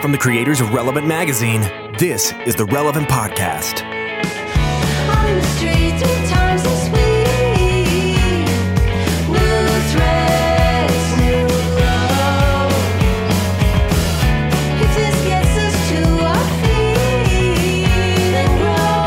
From the creators of Relevant Magazine, this is the Relevant Podcast. On the streets, three times this week. New threats, new love. If this gets us to our feet and grow,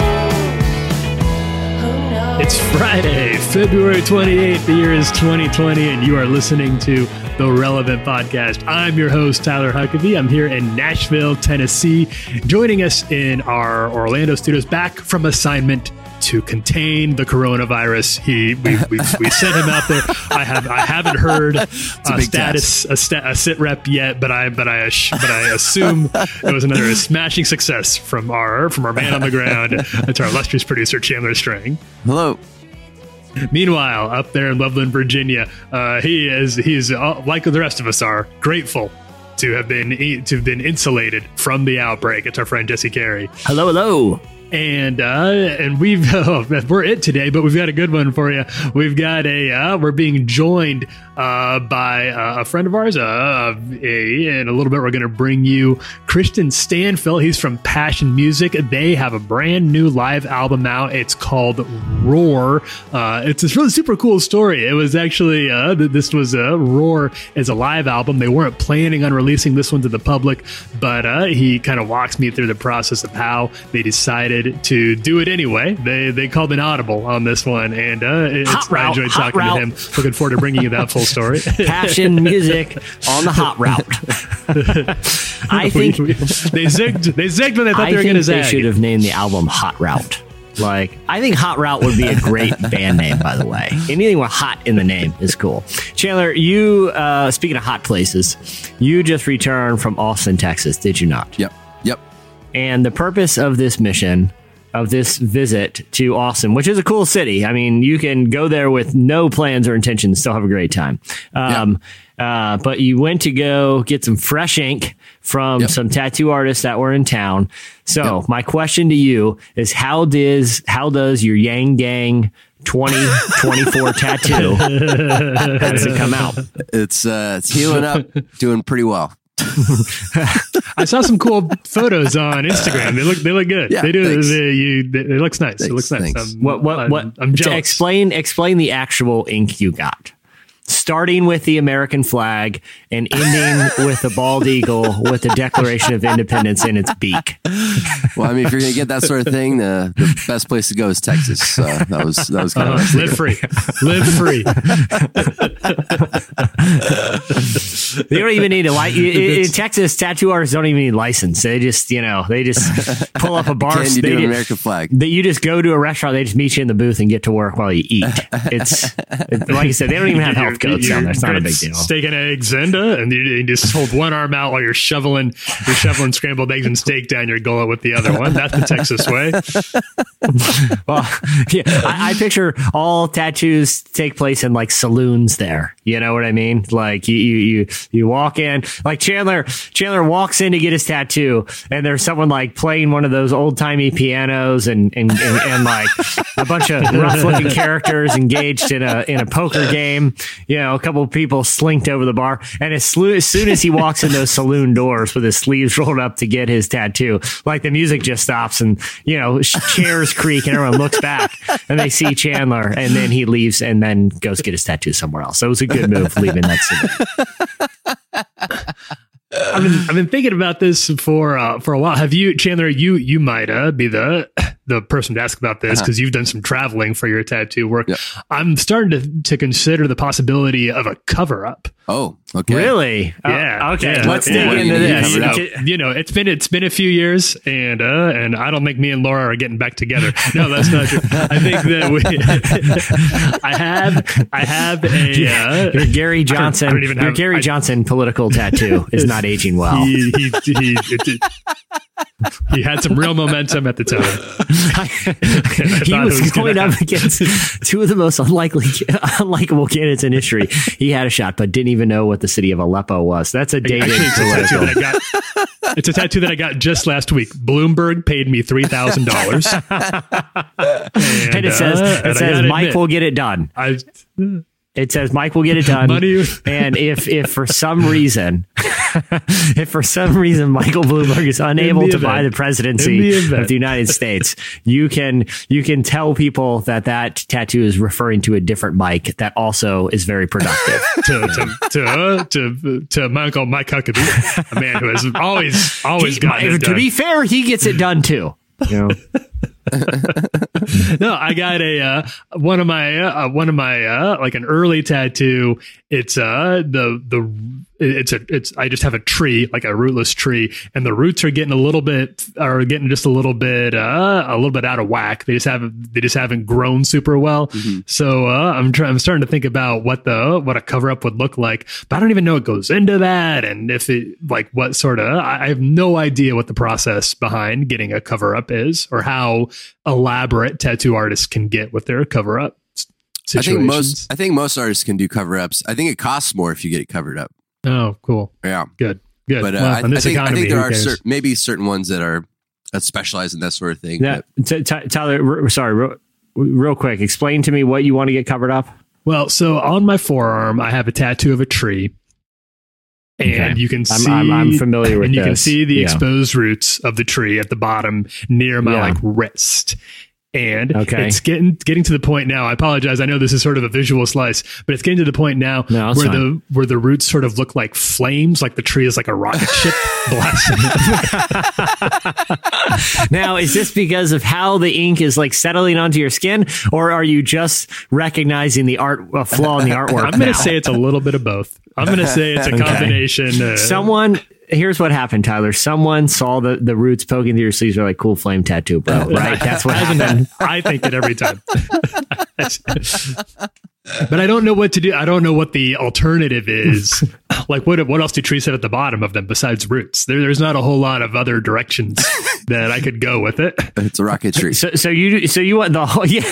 who knows? It's Friday, February 28th. The year is 2020, and you are listening to the Relevant Podcast. I'm your host, Tyler Huckabee. I'm here in Nashville, Tennessee. Joining us in our Orlando studios, back from assignment to contain the coronavirus. He, we, we, we sent him out there. I have, I haven't heard a, big status, a, sta- a sit rep yet, but I, but I, but I assume it was another smashing success from our, from our man on the ground. It's our illustrious producer, Chandler Strang. Hello. Meanwhile, up there in Loveland, Virginia, uh, he is he's uh, like the rest of us are grateful to have been to have been insulated from the outbreak. It's our friend Jesse Carey, Hello, hello. And uh, and we've oh, we're it today, but we've got a good one for you. We've got a uh, we're being joined uh, by uh, a friend of ours, uh, a, in a little bit we're going to bring you Kristian Stanfill. He's from Passion Music. They have a brand new live album out. It's called Roar. Uh, it's this really super cool story. It was actually uh, this was uh, Roar is a live album. They weren't planning on releasing this one to the public, but uh, he kind of walks me through the process of how they decided to do it anyway. They they called an audible on this one, and uh, it's, Hot I route, enjoyed talking route. to him. Looking forward to bringing you that full story. Passion music on the hot route. I think We- we- they zigged. They zigged when they thought I they were going to zag. they should have named the album Hot Route. Like, I think Hot Route would be a great band name, by the way. Anything with hot in the name is cool. Chandler, you, uh, speaking of hot places, you just returned from Austin, Texas, did you not? Yep. Yep. And the purpose of this mission, of this visit to Austin, which is a cool city. I mean, you can go there with no plans or intentions, still have a great time. Um, uh, but you went to go get some fresh ink from Yep. some tattoo artists that were in town. So Yep. my question to you is how does, how does your Yang Gang 2024 tattoo, how does it come out? It's uh it's healing up, doing pretty well. I saw some cool photos on Instagram. They look they look good. Yeah, they do. thanks. They, you, they- it looks nice. it looks nice. thanks. I'm, What what I'm, what? I'm to explain explain the actual ink you got. Starting with the American flag and ending with the bald eagle with the Declaration of Independence in its beak. Well, I mean, if you're gonna get that sort of thing, the, the best place to go is Texas. So that was that was kind Uh, of live free, live free. They don't even need a license. In Texas, tattoo artists don't even need license. They just, you know, they just pull up a bar. can you they do an American flag? that you just go to a restaurant, they just meet you in the booth and get to work while you eat. It's, it's like you said, they don't even have health codes down there. It's not a big deal. Steak and eggs, and uh, and you, you just hold one arm out while you're shoveling, you're shoveling scrambled eggs and steak down your gullet with the other one. That's the Texas way. Well, yeah, I, I picture all tattoos take place in like saloons there. You know what I mean? Like you, you, you, you walk in, like Chandler, Chandler walks in to get his tattoo and there's someone like playing one of those old timey pianos and, and, and, and like a bunch of rough looking characters engaged in a, in a poker game. You know, a couple of people slinked over the bar. And as, slu- as soon as he walks in those saloon doors with his sleeves rolled up to get his tattoo, like the music just stops and, you know, chairs creak and everyone looks back and they see Chandler and then he leaves and then goes get his tattoo somewhere else. So it was a good move leaving that city. I've been, I've been thinking about this for uh, for a while. Have you, Chandler? You you might uh, be the the person to ask about this because you've done some traveling for your tattoo work. Yep. I'm starting to to consider the possibility of a cover up. Oh, okay. Really? Uh, Yeah. okay. yeah, Let's yeah. dig into this. covered. You know, it's been it's been a few years, and uh, and I don't think me and Laura are getting back together. No, that's not true. I think that we. I have I have a. Uh, Your Gary Johnson, I don't even your have- Gary I- Johnson political tattoo is not aging well. he he he, it, he had some real momentum at the time. he was, was gonna up happen. against two of the most unlikely, unlikable candidates in history. He had a shot, but didn't even know what the city of Aleppo was. That's a dated Actually, it's a tattoo that I got. It's a tattoo that I got just last week. Bloomberg paid me three thousand dollars, and And it says, uh, and it says, Mike admit, will get it done. I It says Mike will get it done. Money- and if if for some reason, if for some reason Michael Bloomberg is unable the to buy the presidency the of the United States, you can you can tell people that that tattoo is referring to a different Mike that also is very productive. to to to uh, to, to my uncle Mike Huckabee, a man who has always always He- gotten it to be fair, he gets it done too. You know? no, I got a uh, one of my uh, one of my uh, like an early tattoo. It's uh the the it's a it's I just have a tree like a rootless tree, and the roots are getting a little bit are getting just a little bit uh a little bit out of whack. They just haven't they just haven't grown super well. So uh, I'm trying I'm starting to think about what the what a cover up would look like, but I don't even know what goes into that, and if it like what sort of I I have no idea what the process behind getting a cover up is, or how elaborate tattoo artists can get with their cover up I think most I think most artists can do cover ups. I think it costs more if you get it covered up. Oh, cool, Yeah, good, good. but uh, well, I, in I this think I think there are cares? cer- maybe certain ones that are that specialize in that sort of thing. Yeah, T- T- Tyler. r- Sorry, real, real quick. Explain to me what you want to get covered up. Well, so on my forearm, I have a tattoo of a tree. And Okay. you can I'm- see, I'm- I'm familiar with and you can see the Yeah. exposed roots of the tree at the bottom near my Yeah. like wrist. And Okay. it's getting getting to the point now. I apologize. I know this is sort of a visual slice, but it's getting to the point now No, where fine. the where the roots sort of look like flames, like the tree is like a rocket ship blasting. Now, is this because of how the ink is like settling onto your skin, or are you just recognizing the art a flaw in the artwork? I'm going to say it's a little bit of both. I'm going to say it's a combination. Uh, someone. Here's what happened, Tyler. Someone saw the, the roots poking through your sleeves. They're like, "Cool flame tattoo, bro." Right? That's what happened. I think it every time. but I don't know what to do. I don't know what the alternative is. like, what what else do trees have at the bottom of them besides roots? There, there's not a whole lot of other directions that I could go with it. It's a rocket tree. So, so you, so you want the whole? Yeah,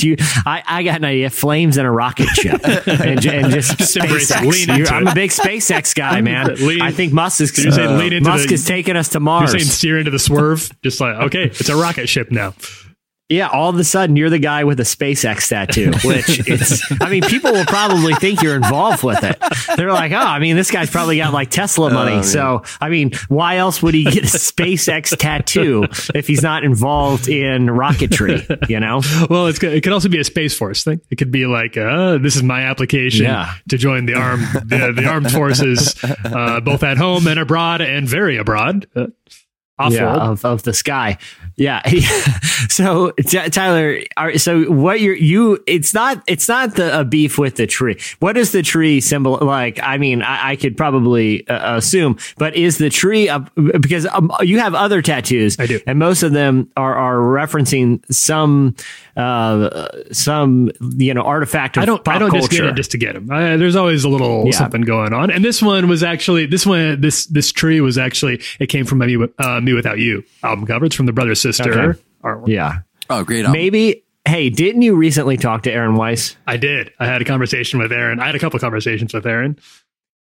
you? I, I got an idea. Flames and a rocket ship, and, and just Just. SpaceX. Lean into I'm it. a big SpaceX guy, man. Lean- I think Musk is. Did you say uh, lean into Musk the- is taking us to Mars. You're saying steer into the swerve, just like okay, it's a rocket ship now. Yeah, all of a sudden you're the guy with a SpaceX tattoo, which it's, I mean, people will probably think you're involved with it. They're like, oh, I mean, this guy's probably got like Tesla money. so, I mean, why else would he get a SpaceX tattoo if he's not involved in rocketry, you know? Well, it's it could also be a space force thing. It could be like, uh, this is my application Yeah. to join the armed the, the armed forces, uh, both at home and abroad, and very abroad. Uh, off yeah, of, of the sky. Yeah. so Tyler, are, so what you're you? It's not it's not the a beef with the tree. What is the tree symbol like? I mean, I, I could probably uh, assume, but is the tree a, because um, you have other tattoos? I do. and most of them are are referencing some uh some you know artifact of I don't. I don't culture. just get it just to get them. Uh, there's always a little Yeah. something going on. And this one was actually this one. This this tree was actually it came from me, uh, me without you album cover. It's from the brother sister Okay. artwork. yeah. Oh, great. album. Maybe. Hey, didn't you recently talk to Aaron Weiss? I did. I had a conversation with Aaron. I had a couple conversations with Aaron.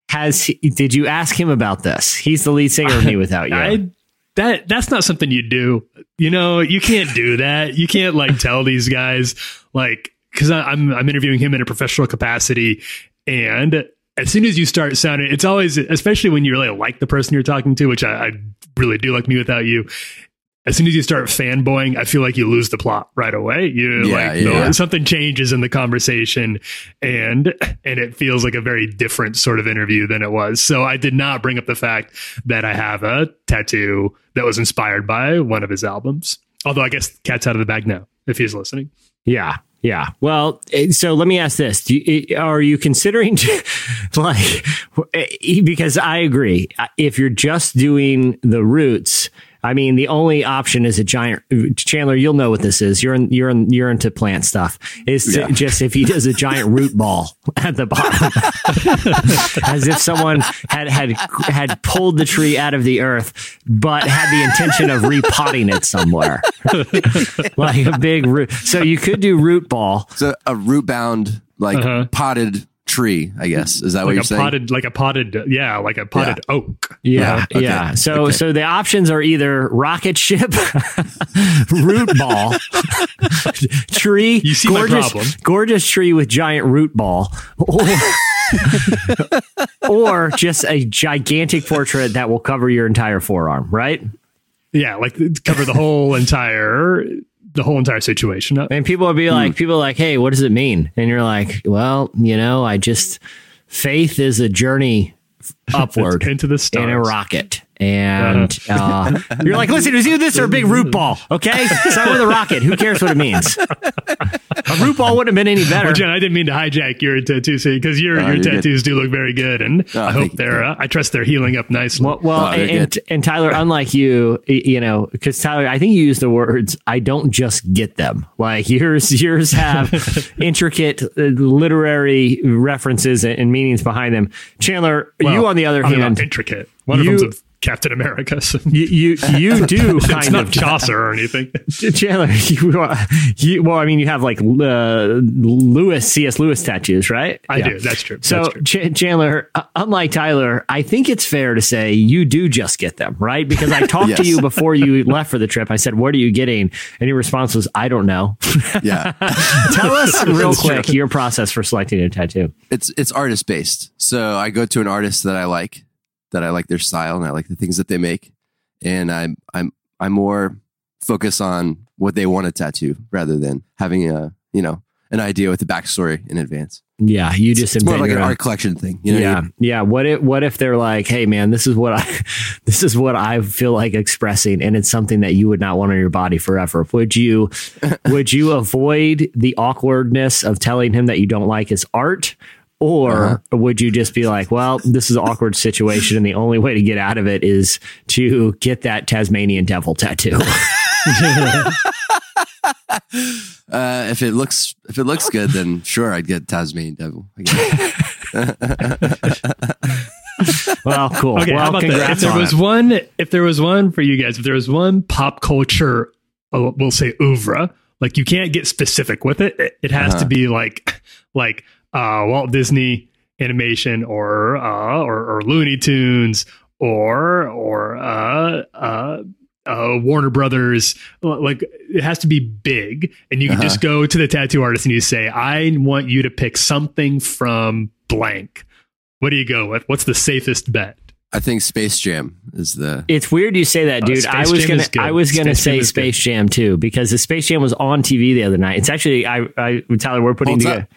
Has he, did you ask him about this? He's the lead singer of Me Without You. I that that's not something you do. You know, you can't do that. You can't like tell these guys like because I'm I'm interviewing him in a professional capacity, and as soon as you start sounding, it's always especially when you really like the person you're talking to, which I, I really do like me without you. As soon as you start fanboying, I feel like you lose the plot right away. You Yeah, like yeah. no, something changes in the conversation, and and it feels like a very different sort of interview than it was. So I did not bring up the fact that I have a tattoo that was inspired by one of his albums. Although I guess cat's out of the bag now if he's listening. Yeah. Yeah. Well, eh, so let me ask this. Do you, eh, are you considering to, like, eh, because I agree, if you're just doing the roots, I mean, the only option is a giant Chandler. You'll know what this is. You're in, you're in, you're into plant stuff. Is to Yeah. just if he does a giant root ball at the bottom, as if someone had had had pulled the tree out of the earth, but had the intention of repotting it somewhere, like a big root. So you could do root ball. So a, a root bound, like Uh-huh. potted tree. I guess is that what you're a saying? potted, like a potted, yeah, like a potted oak. Yeah, Uh-huh. Okay. yeah. So Okay. so the options are either rocket ship, root ball, tree, You see my gorgeous, problem. gorgeous tree with giant root ball, or, or just a gigantic portrait that will cover your entire forearm, right? Yeah, like cover the whole entire, the whole entire situation. And people will be like, people are like, hey, what does it mean? And you're like, well, you know, I just faith is a journey upward into the stars. in a rocket. And uh, you're like, listen, it was either this or a big root ball. Okay, start with a rocket. Who cares what it means? A root ball wouldn't have been any better. Well, Jen, I didn't mean to hijack your tattoo scene because your Oh, your you're good. tattoos do look very good, and Oh, I hope they're. Uh, I trust they're healing up nicely. Well, well Oh, they're and, and Tyler, unlike you, you know, because Tyler, I think you use the words, I don't just get them. Like yours, yours have intricate uh, literary references and, and meanings behind them. Chandler, Well, you on the other I don't hand, intricate. One you- of them's of Captain America. So you, you, you do it's kind not of Chaucer or anything. Chandler, you, are- you, well, I mean, you have like uh, Lewis, C.S. Lewis tattoos, right? I Yeah. do. That's true. So, That's true. Ch- Chandler, uh, unlike Tyler, I think it's fair to say you do just get them, right? Because I talked to you before you left for the trip. I said, "What are you getting?" And your response was, "I don't know." yeah, Tell us real That's true. quick your process for selecting a tattoo. it's it's artist based. So I go to an artist that I like, that I like their style and I like the things that they make, and I'm I'm I'm more focused on what they want to tattoo rather than having a you know an idea with the backstory in advance. Yeah, you just It's more like an own- art collection thing. You know I yeah, mean? yeah. What if what if they're like, hey man, this is what I this is what I feel like expressing, and it's something that you would not want on your body forever. Would you would you avoid the awkwardness of telling him that you don't like his art? Or Uh-huh. would you just be like, well, this is an awkward situation, and the only way to get out of it is to get that Tasmanian devil tattoo? Uh, if it looks if it looks good, then sure, I'd get Tasmanian Devil. Well, cool. Okay, well, how about that? If there on was it. one, if there was one for you guys, if there was one pop culture, oh, we'll say oeuvre, like you can't get specific with it. It, it has to Uh-huh. be like, like uh, Walt Disney animation or uh, or, or Looney Tunes or or uh, uh, uh, Warner Brothers. Like it has to be big, and you can Uh-huh. just go to the tattoo artist and you say, "I want you to pick something from blank." What do you go with? What's the safest bet? I think Space Jam is the It's weird you say that, Uh, dude. Space I was Jam gonna, is good. I was gonna Space Jam say good. Space Jam too because the Space Jam was on TV the other night. It's actually, I, I, Tyler, we're putting Holds together. up.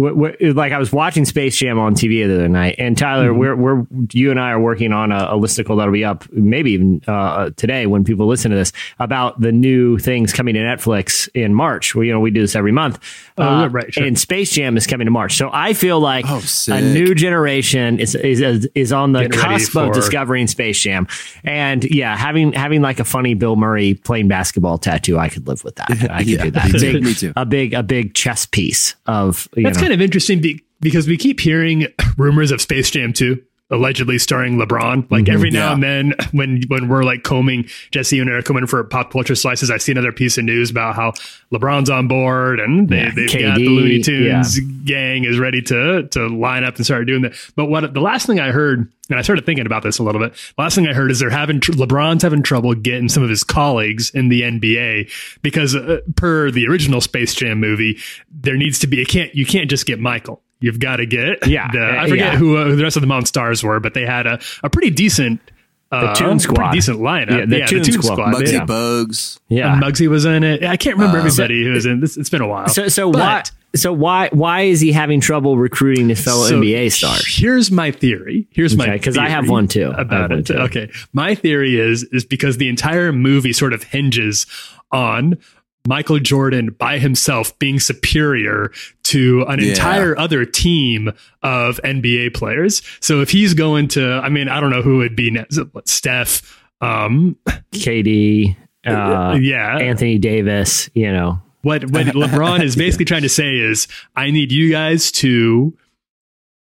We- we- like I was watching Space Jam on TV the other night, and Tyler, Mm-hmm. we're we're you and I are working on a, a listicle that'll be up maybe even uh, today when people listen to this about the new things coming to Netflix in March. Well, you know we do this every month. Oh, Uh, right, sure. And Space Jam is coming to March, so I feel like Oh, a new generation is is is on the Getting ready cusp of discovering Space Jam, and yeah, having having like a funny Bill Murray playing basketball tattoo, I could live with that. I could Yeah, do that. me too, me too. A big a big chess piece of you That's know. Kind of interesting be- because we keep hearing rumors of Space Jam 2 allegedly starring LeBron. Like every now Yeah. and then when when we're like combing Jesse and Eric coming for pop culture slices, I see another piece of news about how LeBron's on board and they, Yeah, they've KD, got the Looney Tunes gang is ready to to line up and start doing that. But what the last thing I heard, and I started thinking about this a little bit. Last thing I heard is they're having tr- LeBron's having trouble getting some of his colleagues in the NBA because uh, per the original Space Jam movie, there needs to be it can't you can't just get Michael. You've got to get Yeah, The, I forget yeah. who, uh, who the rest of the Monstars were, but they had a, a pretty decent. Uh, Toon Squad. pretty decent lineup. Yeah, the Toon Squad. Muggsy Yeah. Bogues. yeah. And Muggsy was in it. I can't remember Uh, everybody who was in this. It's been a while. So so But- why so why why is he having trouble recruiting his fellow So NBA stars? Here's my theory. Here's my Okay, 'cause I have one too. About one it. too. Okay, my theory is is because the entire movie sort of hinges on Michael Jordan by himself being superior to an Yeah. entire other team of NBA players. So if he's going to, I mean, I don't know who would be next. Steph. Um, KD, uh, yeah, Anthony Davis, you know. what what LeBron is basically trying to say is, I need you guys to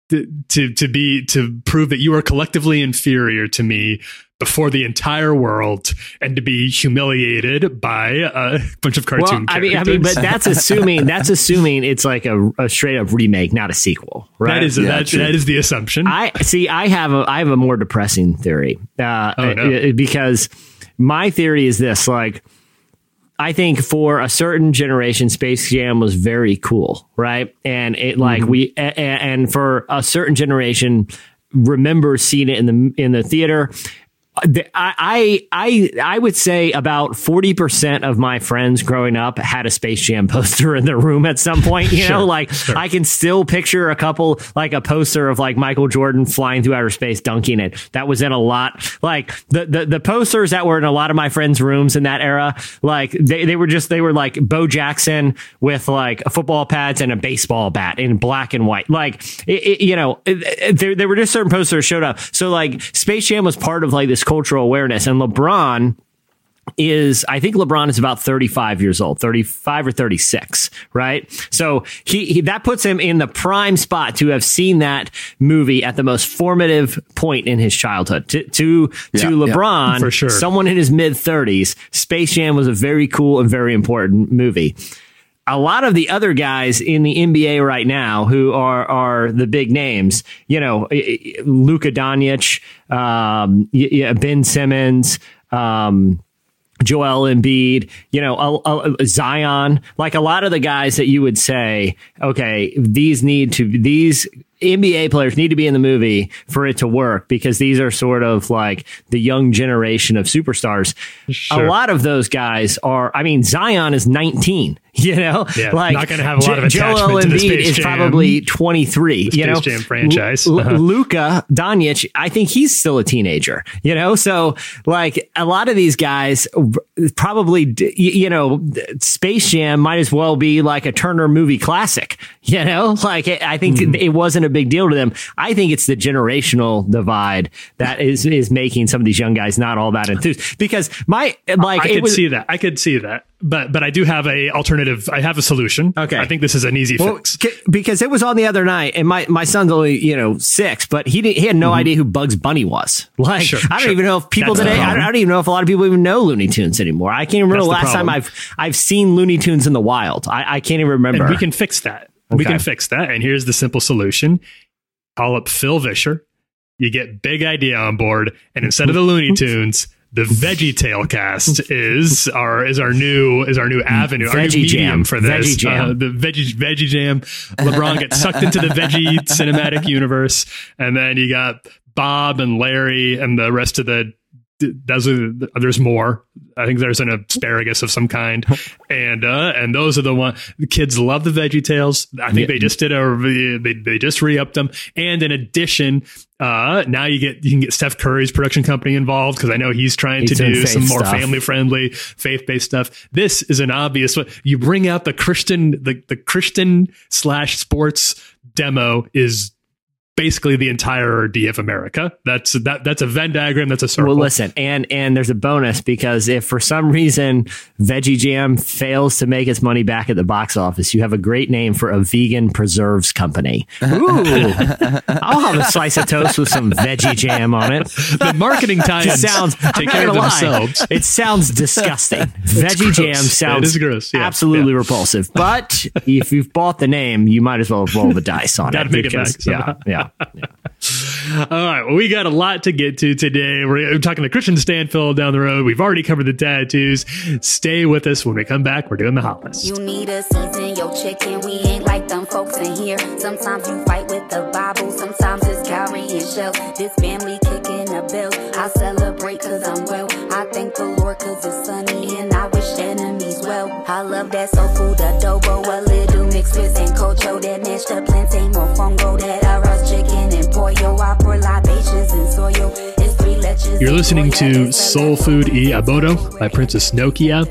to to to be to prove that you are collectively inferior to me before the entire world and to be humiliated by a bunch of cartoon Well, I characters. mean, I mean, but that's assuming that's assuming it's like a, a straight up remake, not a sequel, right? That is yeah, that, that is the assumption. I see. I have a I have a more depressing theory uh, Oh, no. uh, because my theory is this: like, I think for a certain generation, Space Jam was very cool, right? And it like Mm-hmm. we a, a- and for a certain generation, remember seeing it in the in the theater. I, I I would say about forty percent of my friends growing up had a Space Jam poster in their room at some point. You Sure, know, like I can still picture a couple, like a poster of like Michael Jordan flying through outer space, dunking it. That was in a lot. Like the the, the posters that were in a lot of my friends' rooms in that era, like they, they were just they were like Bo Jackson with like football pads and a baseball bat in black and white. Like it, it- you know, it- there there were just certain posters showed up. So like Space Jam was part of like this cultural awareness, and LeBron is I think LeBron is about 35 years old, 35 or 36, right? So he, he that puts him in the prime spot to have seen that movie at the most formative point in his childhood. To to, Yeah, to yeah, LeBron, for sure. someone in his mid 30s, Space Jam was a very cool and very important movie a lot of the other guys in the NBA right now who are are the big names, you know, Luka Doncic, um, Ben Simmons, um, Joel Embiid, you know, a, a- Zion, like a lot of the guys that you would say, okay, these need to these NBA players need to be in the movie for it to work because these are sort of like the young generation of superstars. Sure. A lot of those guys are. I mean, Zion is 19. You know, Yeah, like not gonna have a lot of Jo- Joel attachment to the Embiid is probably 23. you Space know, Jam franchise. Uh-huh. Luka Doncic, I think he's still a teenager, you know? So like a lot of these guys probably, you know, Space Jam might as well be like a Turner movie classic, you know? Like I think Mm-hmm. it wasn't a big deal to them. I think it's the generational divide that is, is making some of these young guys not all that enthused because my, like, I could was, see that. I could see that. But but I do have a alternative. I have a solution. Okay. I think this is an easy Well, fix. c- because it was on the other night, and my, my son's only you know six, but he didn't, he had no idea who Bugs Bunny was. Like, Mm-hmm. Sure, I don't sure. even know if people That's today. I don't. I don't even know if a lot of people even know Looney Tunes anymore. I can't even remember the last time. I've I've seen Looney Tunes in the wild. I, I can't even remember. And we can fix that. We can fix that. And here's the simple solution: call up Phil Vischer. You get Big Idea on board, and instead of the Looney Tunes. The Veggie Tail cast is our is our new is our new avenue, our new Veggie medium Jam. for this. Veggie Jam. Uh, the veggie Veggie Jam. LeBron gets sucked into the Veggie cinematic universe, and then you got Bob and Larry and the rest of the. Those are, there's more. I think there's an asparagus of some kind, and uh, and those are the one the kids love the Veggie Tales. I think they just did a they they just re-upped them, and in addition, uh, now you get you can get Steph Curry's production company involved because I know he's trying He's to do some more family friendly, faith based stuff. This is an obvious one. You bring out the Christian the the Christian slash sports demo is basically the entirety of America. That's that that's a Venn diagram. That's a circle. Well, listen, and and there's a bonus because if for some reason Veggie Jam fails to make its money back at the box office, you have a great name for a vegan preserves company. Ooh, I'll have a slice of toast with some Veggie Jam on it. the marketing tie-ins sounds take care of gonna lie, themselves. It sounds disgusting. Veggie gross. Jam sounds is gross, yeah, absolutely yeah. repulsive. But if you've bought the name, you might as well roll the dice on Gotta it. make it back somehow. yeah, yeah, yeah. All right, well, we got a lot to get to today. We're talking to Kristian Stanfill down the road. We've already covered the tattoos. Stay with us when we come back. We're doing the hot list. You need a season, your chicken. We ain't like them folks in here. Sometimes you fight with the Bible, sometimes it's carrying shells. This family kicking a bell. I celebrate cause I'm well. I thank the Lord cause it's sunny and I wish enemies well. I love that soul food You're listening to Soul Food E Abodo by Princess Nokia.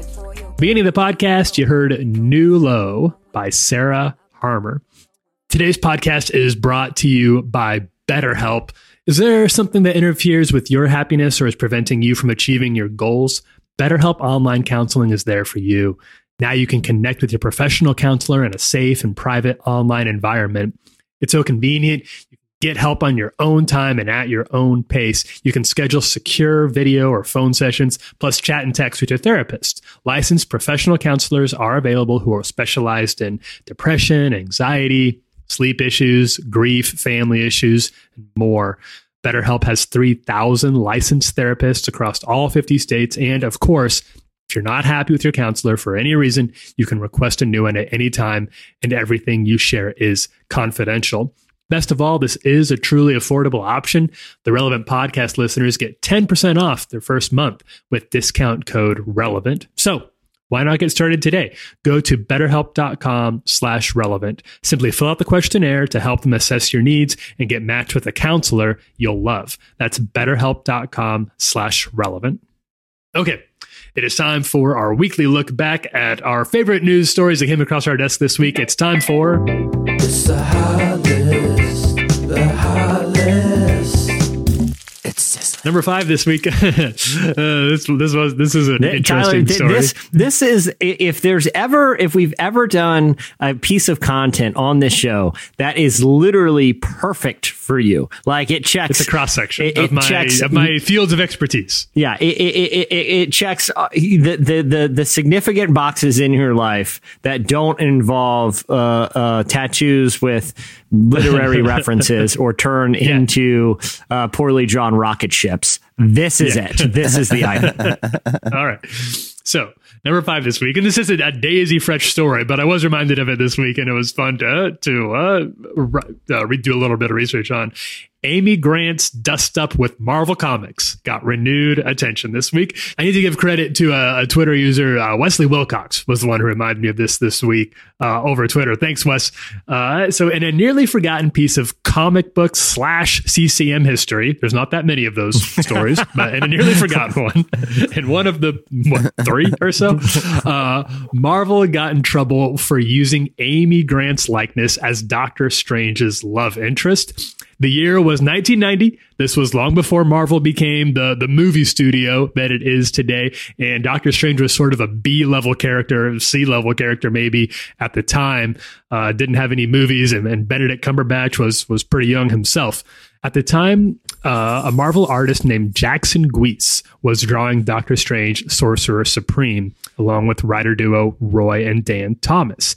Beginning of the podcast, you heard New Low by Sarah Harmer. Today's podcast is brought to you by BetterHelp. Is there something that interferes with your happiness or is preventing you from achieving your goals? BetterHelp Online Counseling is there for you. Now you can connect with your professional counselor in a safe and private online environment. It's so convenient. Get help on your own time and at your own pace. You can schedule secure video or phone sessions, plus chat and text with your therapist. Licensed professional counselors are available who are specialized in depression, anxiety, sleep issues, grief, family issues, and more. BetterHelp has 3,000 licensed therapists across all 50 states. And of course, if you're not happy with your counselor for any reason, you can request a new one at any time, and everything you share is confidential. Best of all, this is a truly affordable option. The relevant podcast listeners get 10% off their first month with discount code relevant. So why not get started today? Go to betterhelp.com slash relevant. Simply fill out the questionnaire to help them assess your needs and get matched with a counselor you'll love. That's betterhelp.com slash relevant. Okay. It is time for our weekly look back at our favorite news stories that came across our desk this week. It's time for It's number five this week. uh, this this was this is an Th- interesting th- story. This this is if there's ever if we've ever done a piece of content on this show that is literally perfect for you, like it checks it's a cross section it- of my checks- of my fields of expertise. Yeah, it it, it, it, it checks uh, the, the the the significant boxes in your life that don't involve uh, uh, tattoos with literary references or turn into uh, poorly drawn rocket ships. This is Yeah. it. This is the item. All right. So number five this week, and this isn't a daisy fresh story, but I was reminded of it this week, and it was fun to to uh, re- uh, redo a little bit of research on. Amy Grant's Dust Up with Marvel Comics got renewed attention this week. I need to give credit to a, a Twitter user, uh, Wesley Wilcox, was the one who reminded me of this this week uh, over Twitter. Thanks, Wes. Uh, so, in a nearly forgotten piece of comic book slash CCM history, there's not that many of those stories, but in a nearly forgotten one, in one of the what three or so, uh, Marvel got in trouble for using Amy Grant's likeness as Doctor Strange's love interest. The year was 1990. This was long before Marvel became the the movie studio that it is today, and Doctor Strange was sort of a B level character, C level character maybe at the time. Uh, didn't have any movies, and, and Benedict Cumberbatch was was pretty young himself. At the time, uh, a Marvel artist named Jackson Guice was drawing Doctor Strange, Sorcerer Supreme, along with writer duo Roy and Dann Thomas.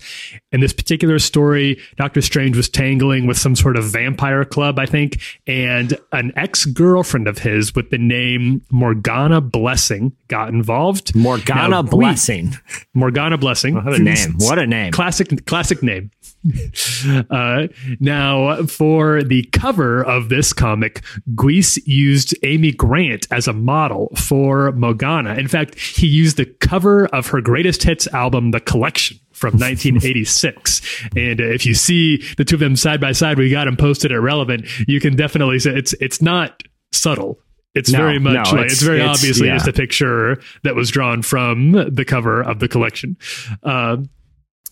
In this particular story, Doctor Strange was tangling with some sort of vampire club, I think, and an ex girlfriend of his with the name Morgana Blessing got involved. Morgana Now, Blessing. Morgana Blessing. What a name. What a name. Classic, classic name. uh, now, for the cover of this comic, Guice used Amy Grant as a model for Morgana. In fact, he used the cover of her greatest hits album, The Collection. From 1986, and uh, if you see the two of them side by side, we got them posted at Relevant. You can definitely say it's it's not subtle. It's No, very much no, like it's- it's, very it's- obviously yeah. just a picture that was drawn from the cover of the collection. Uh,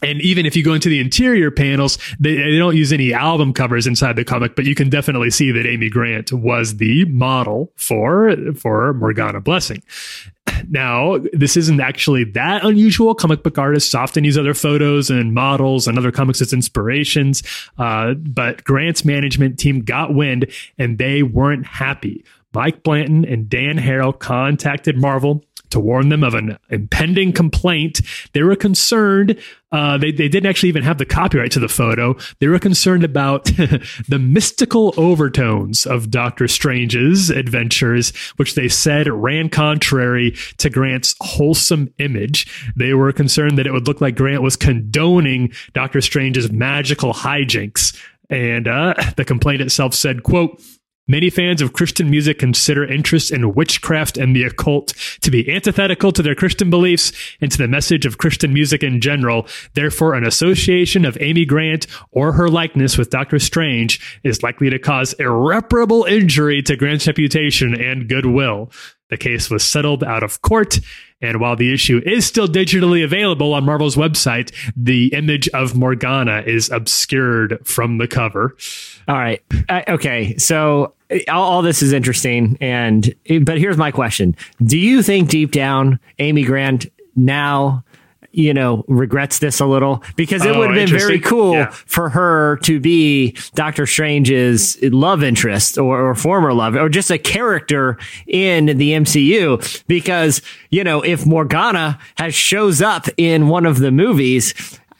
and even if you go into the interior panels, they, they don't use any album covers inside the comic, but you can definitely see that Amy Grant was the model for for Morgana Blessing. Now, this isn't actually that unusual. Comic book artists often use other photos and models and other comics as inspirations. Uh, but Grant's management team got wind and they weren't happy. Mike Blanton and Dan Harrell contacted Marvel to warn them of an impending complaint. They were concerned. Uh, they, they didn't actually even have the copyright to the photo. They were concerned about the mystical overtones of Doctor Strange's adventures, which they said ran contrary to Grant's wholesome image. They were concerned that it would look like Grant was condoning Doctor Strange's magical hijinks. And uh, the complaint itself said, quote, Many fans of Christian music consider interest in witchcraft and the occult to be antithetical to their Christian beliefs and to the message of Christian music in general. Therefore, an association of Amy Grant or her likeness with Doctor Strange is likely to cause irreparable injury to Grant's reputation and goodwill. The case was settled out of court, and while the issue is still digitally available on Marvel's website, the image of Morgana is obscured from the cover. All right. Okay. So all, all this is interesting, and but here's my question: Do you think deep down, Amy Grant now? You know, regrets this a little because it Oh, would have been very cool Yeah. for her to be Doctor Strange's love interest or, or former love or just a character in the MCU because, you know, if Morgana has shows up in one of the movies,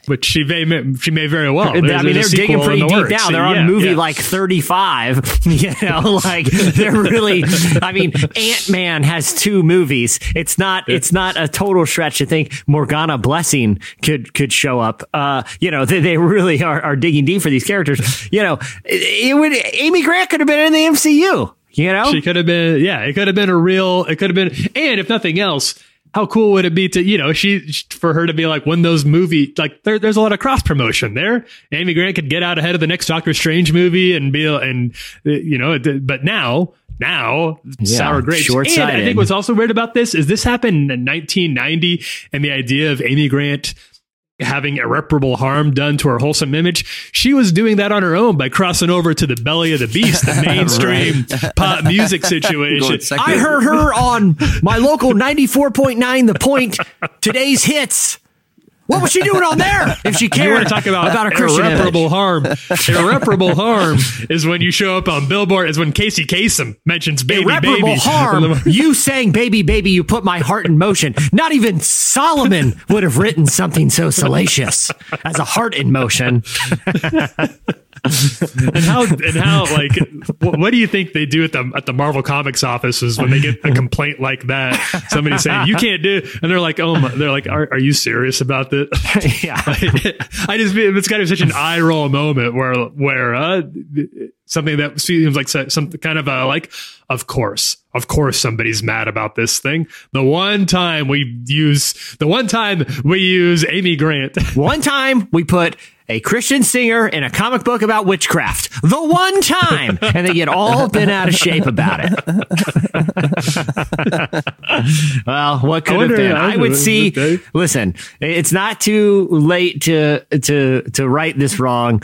Which she may she may very well. I mean, they're digging pretty the deep works. now. They're on Yeah, movie yeah. like 35. You know, like they're really, I mean, Ant Man has two movies. It's not, it's not a total stretch to think Morgana Blessing could, could show up. Uh, you know, they, they really are, are digging deep for these characters. You know, it, it would, Amy Grant could have been in the MCU, you know? She could have been, yeah, it could have been a real, it could have been, and if nothing else, how cool would it be to, you know, she, for her to be like when those movie, like there, there's a lot of cross promotion there. Amy Grant could get out ahead of the next Doctor Strange movie and be, and, uh, you know, but now, now, sour grapes. And I think what's also weird about this is this happened in 1990 and the idea of Amy Grant having irreparable harm done to her wholesome image. She was doing that on her own by crossing over to the belly of the beast, the mainstream pop music situation. I heard her on my local 94.9 The Point, today's hits. What was she doing on there? If she You cared want to talk about, about a Christian image? irreparable harm? irreparable harm is when you show up on Billboard. Is when Casey Kasem mentions baby irreparable baby. harm. you sang "Baby, Baby," you put my heart in motion. Not even Solomon would have written something so salacious as a heart in motion. And how and how like what, what do you think they do at the at the Marvel Comics offices when they get a complaint like that? Somebody saying you can't do, and they're like, oh, my, they're like, are, are you serious about this? Yeah. I just it's kind of such an eye roll moment where where uh, something that seems like some kind of a like, of course, of course, somebody's mad about this thing. The one time we use the one time we use Amy Grant. One time we put a Christian singer in a comic book about witchcraft. The one time, and they get all bent out of shape about it. well, what could have been? yeah, I would see. okay. Listen, it's not too late to to to right this wrong.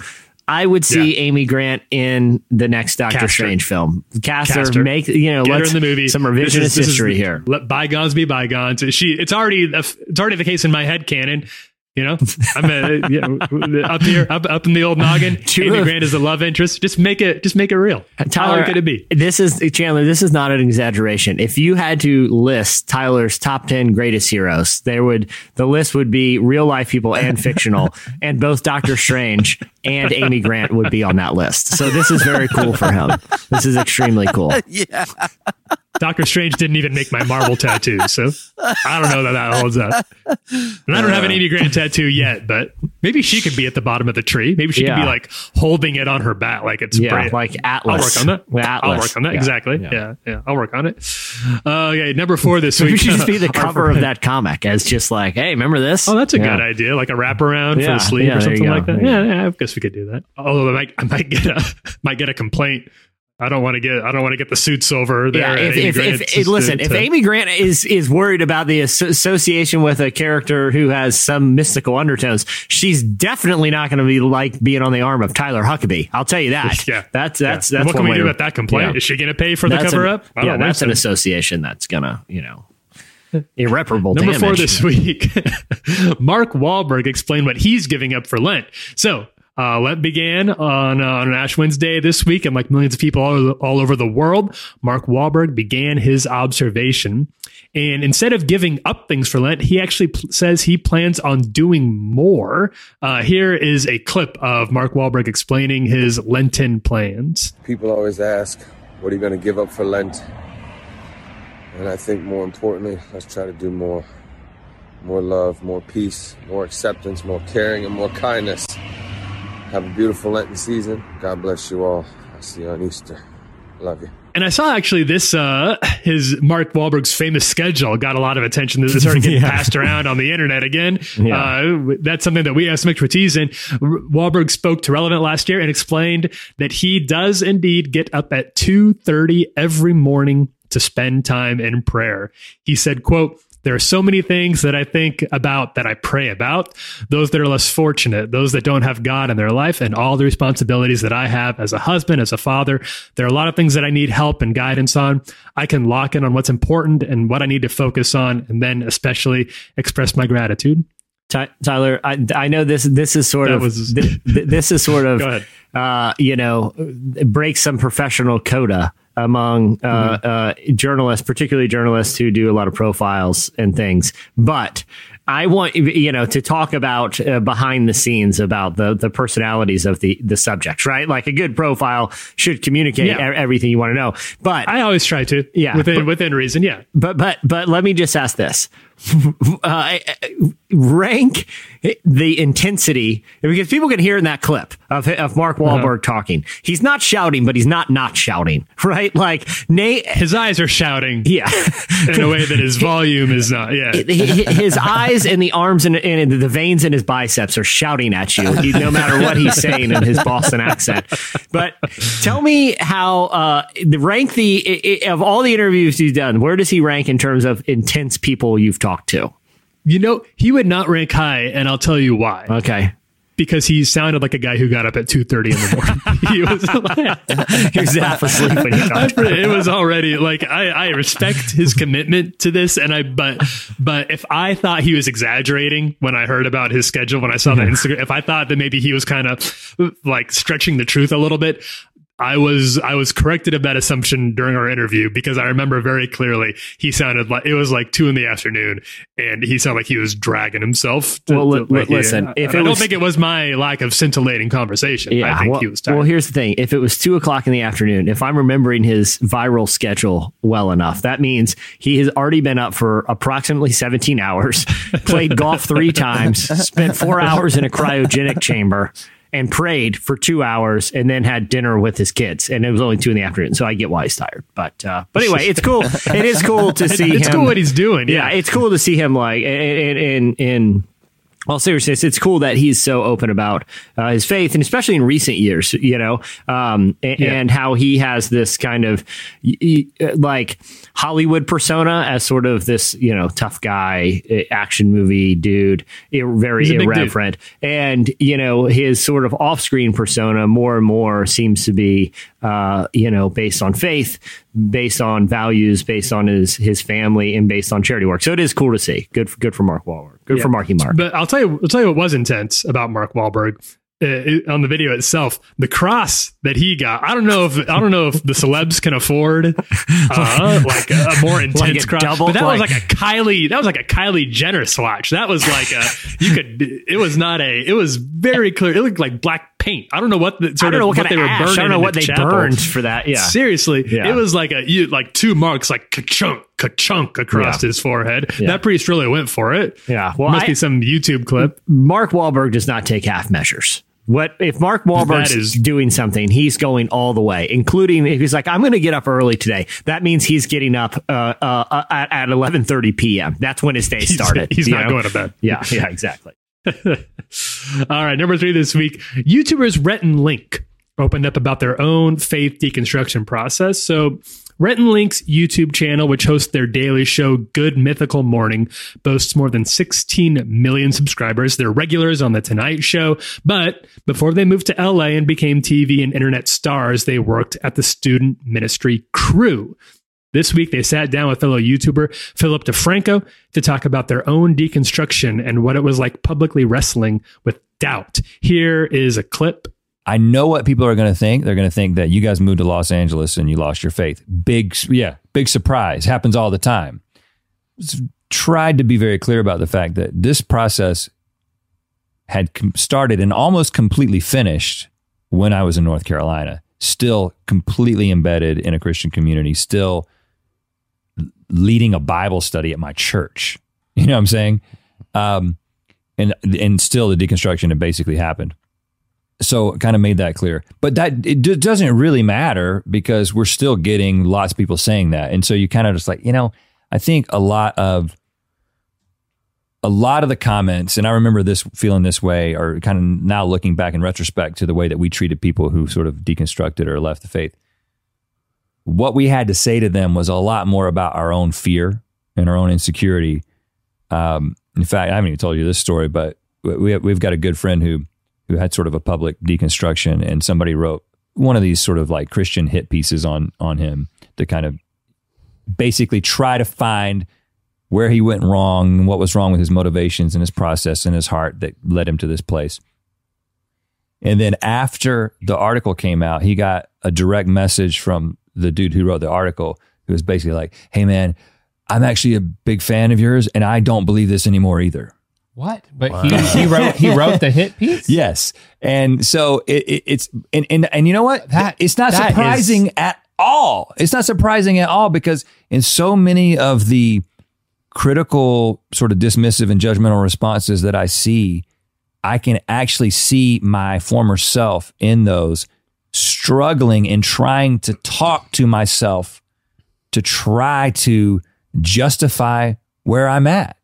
I would see Yeah. Amy Grant in the next Doctor Cast her. Strange film. Cast, her, make you know, Get her let's in the movie. some This revisionist is- this is- history here. Let bygones be bygones. She, it's already, it's already the case in my head canon. You know, I'm a, you know, up here, up up in the old noggin. True. Amy Grant is the love interest. Just make it, just make it real. How hard could it be? This is Chandler. This is not an exaggeration. If you had to list Tyler's top ten greatest heroes, there would the list would be real life people and fictional, and both Doctor Strange and Amy Grant would be on that list. So this is very cool for him. This is extremely cool. yeah. Doctor Strange didn't even make my Marvel tattoo, so I don't know that that holds up. And I don't have an Amy Grant tattoo yet, but maybe she could be at the bottom of the tree. Maybe she could be like holding it on her back, like it's Yeah, brand- like Atlas. I'll Atlas. work on that. With I'll work on that. Yeah. Exactly. Yeah. Yeah. yeah. I'll work on it. Uh, okay. Number four this week. We should just be the cover of that comic as just like, hey, remember this? Oh, that's a Yeah. good idea. Like a wraparound Yeah, for the sleeve yeah, or something like that. Yeah, yeah, I guess we could do that. Although I might, I might get a, might get a complaint. I don't want to get, I don't want to get the suits over there. Yeah, if, if, if, if to- listen, if Amy Grant is is worried about the association with a character who has some mystical undertones, she's definitely not going to be like being on the arm of Tyler Huckabee. I'll tell you that. Yeah. that's Yeah. that's that's what can we do about that complaint? yeah. Is she going to pay for the cover an- up? I Yeah, that's think an so. association that's gonna you know irreparable Number four this week, Mark Wahlberg explained what he's giving up for Lent. So, uh, Lent began on, uh, on Ash Wednesday this week, and like millions of people all, all over the world, Mark Wahlberg began his observation. And instead of giving up things for Lent, he actually pl- says he plans on doing more. Uh, here is a clip of Mark Wahlberg explaining his Lenten plans. People always ask, what are you going to give up for Lent? And I think more importantly, let's try to do more. More love, more peace, more acceptance, more caring, and more kindness. Have a beautiful Lenten season. God bless you all. I'll see you on Easter. Love you. And I saw actually this, uh, his Mark Wahlberg's famous schedule got a lot of attention. This is started getting passed around on the internet again. Yeah. Uh, that's something that we have some expertise in. R- Wahlberg spoke to Relevant last year and explained that he does indeed get up at 2.30 every morning to spend time in prayer. He said, quote, there are so many things that I think about that I pray about, those that are less fortunate, those that don't have God in their life, and all the responsibilities that I have as a husband, as a father. There are a lot of things that I need help and guidance on. I can lock in on what's important and what I need to focus on, and then especially express my gratitude. Tyler, I, I know this. This is sort That of was- thi- thi- this is sort of uh, you know breaks some professional coda among uh, Mm-hmm. uh, journalists, particularly journalists who do a lot of profiles and things. But I want you know to talk about uh, behind the scenes about the the personalities of the the subjects, right? Like a good profile should communicate Yeah. e- everything you want to know. But I always try to. Yeah, Within but- within reason. Yeah. but but but let me just ask this: uh, rank the intensity because people can hear in that clip of of Mark Wahlberg talking. He's not shouting, but he's not not shouting, right? Like Nate. His eyes are shouting Yeah, in a way that his volume is not. Yeah. his eyes and the arms and, and the veins in his biceps are shouting at you, no matter what he's saying in his Boston accent. But tell me how uh, the rank the of all the interviews he's done. Where does he rank in terms of intense people you've talked to? You know, he would not rank high, and I'll tell you why. Okay. because he sounded like a guy who got up at two thirty in the morning. he was he was half asleep when he talked. it was already like I, I respect his commitment to this and I but but if I thought he was exaggerating when I heard about his schedule when I saw the Instagram if I thought that maybe he was kind of like stretching the truth a little bit I was I was corrected of that assumption during our interview because I remember very clearly he sounded like it was like two in the afternoon and he sounded like he was dragging himself. To, Well, li- to- like listen, I, if I it don't think it was my lack of scintillating conversation. I think well, he was tired. well, here's the thing. If it was two o'clock in the afternoon, if I'm remembering his viral schedule well enough, that means he has already been up for approximately 17 hours, played golf three times, spent four hours in a cryogenic chamber, and prayed for two hours, and then had dinner with his kids. And it was only two in the afternoon, so I get why he's tired. But uh, but anyway, it's cool. It is cool to see it's him. cool what he's doing. yeah, Yeah, it's cool to see him like in in in all seriousness, it's cool that he's so open about uh, his faith, and especially in recent years, you know, um, a- Yeah. and how he has this kind of uh, like Hollywood persona as sort of this, you know, tough guy, uh, action movie dude, ir- very big dude. irreverent, and you know, his sort of off-screen persona more and more seems to be, uh, you know, based on faith, based on values, based on his his family, and based on charity work. So it is cool to see. Good, for, good for Mark Wahlberg. Good for Marky Mark. But I'll tell you, I'll tell you what was intense about Mark Wahlberg. Uh, on the video itself, the cross that he got, I don't know if I don't know if the celebs can afford uh, like a, a more intense a cross. double- but that was like- like a Kylie, that was like a Kylie Jenner swatch. That was like a you could. It was not a. It was very clear. It looked like black paint. I don't know what the I sort don't know of what, they were ash. burning. I don't know what the they chapel. burned for that. Yeah. Seriously, Yeah. it was like a you like two marks like ka-chunk, ka-chunk across Yeah. his forehead. Yeah. That priest really went for it. Yeah. Well, must I- be some YouTube clip. Mark Wahlberg does not take half measures. What if Mark Wahlberg's is doing something? He's going all the way, including if he's like, "I'm going to get up early today." That means he's getting up uh, uh, at, at 11:30 p.m. That's when his day started. he's you not know? going to bed. Yeah, yeah, exactly. All right, number three this week. YouTubers Rhett and Link opened up about their own faith deconstruction process. So, Rhett and Link's YouTube channel, which hosts their daily show Good Mythical Morning, boasts more than 16 million subscribers. They're regulars on The Tonight Show. But before they moved to LA and became TV and internet stars, they worked at the student ministry Cru. This week, they sat down with fellow YouTuber Philip DeFranco to talk about their own deconstruction and what it was like publicly wrestling with doubt. Here is a clip. I know what people are going to think. They're going to think that you guys moved to Los Angeles and you lost your faith. Big, yeah, big surprise. Happens all the time. S- Tried to be very clear about the fact that this process had started and almost completely finished when I was in North Carolina. Still completely embedded in a Christian community. Still leading a Bible study at my church. You know what I'm saying? Um, and and still the deconstruction had basically happened. So kind of made that clear. But that it d- doesn't really matter because we're still getting lots of people saying that. And so you kind of just like, you know, I think a lot of a lot of the comments, and I remember this feeling this way, or kind of now looking back in retrospect to the way that we treated people who sort of deconstructed or left the faith. What we had to say to them was a lot more about our own fear and our own insecurity. Um, in fact, I haven't even told you this story, but we we've got a good friend who who had sort of a public deconstruction, and somebody wrote one of these sort of like Christian hit pieces on on him to kind of basically try to find where he went wrong what was wrong with his motivations and his process and his heart that led him to this place. And then after the article came out, he got a direct message from the dude who wrote the article who was basically like, Hey man, I'm actually a big fan of yours and I don't believe this anymore either. What? But he, he wrote he wrote the hit piece. Yes. And so it, it, it's, and, and, and you know what? That- it's not that surprising at all. It's not surprising at all because in so many of the critical, sort of dismissive and judgmental responses that I see, I can actually see my former self in those struggling and trying to talk to myself to try to justify where I'm at.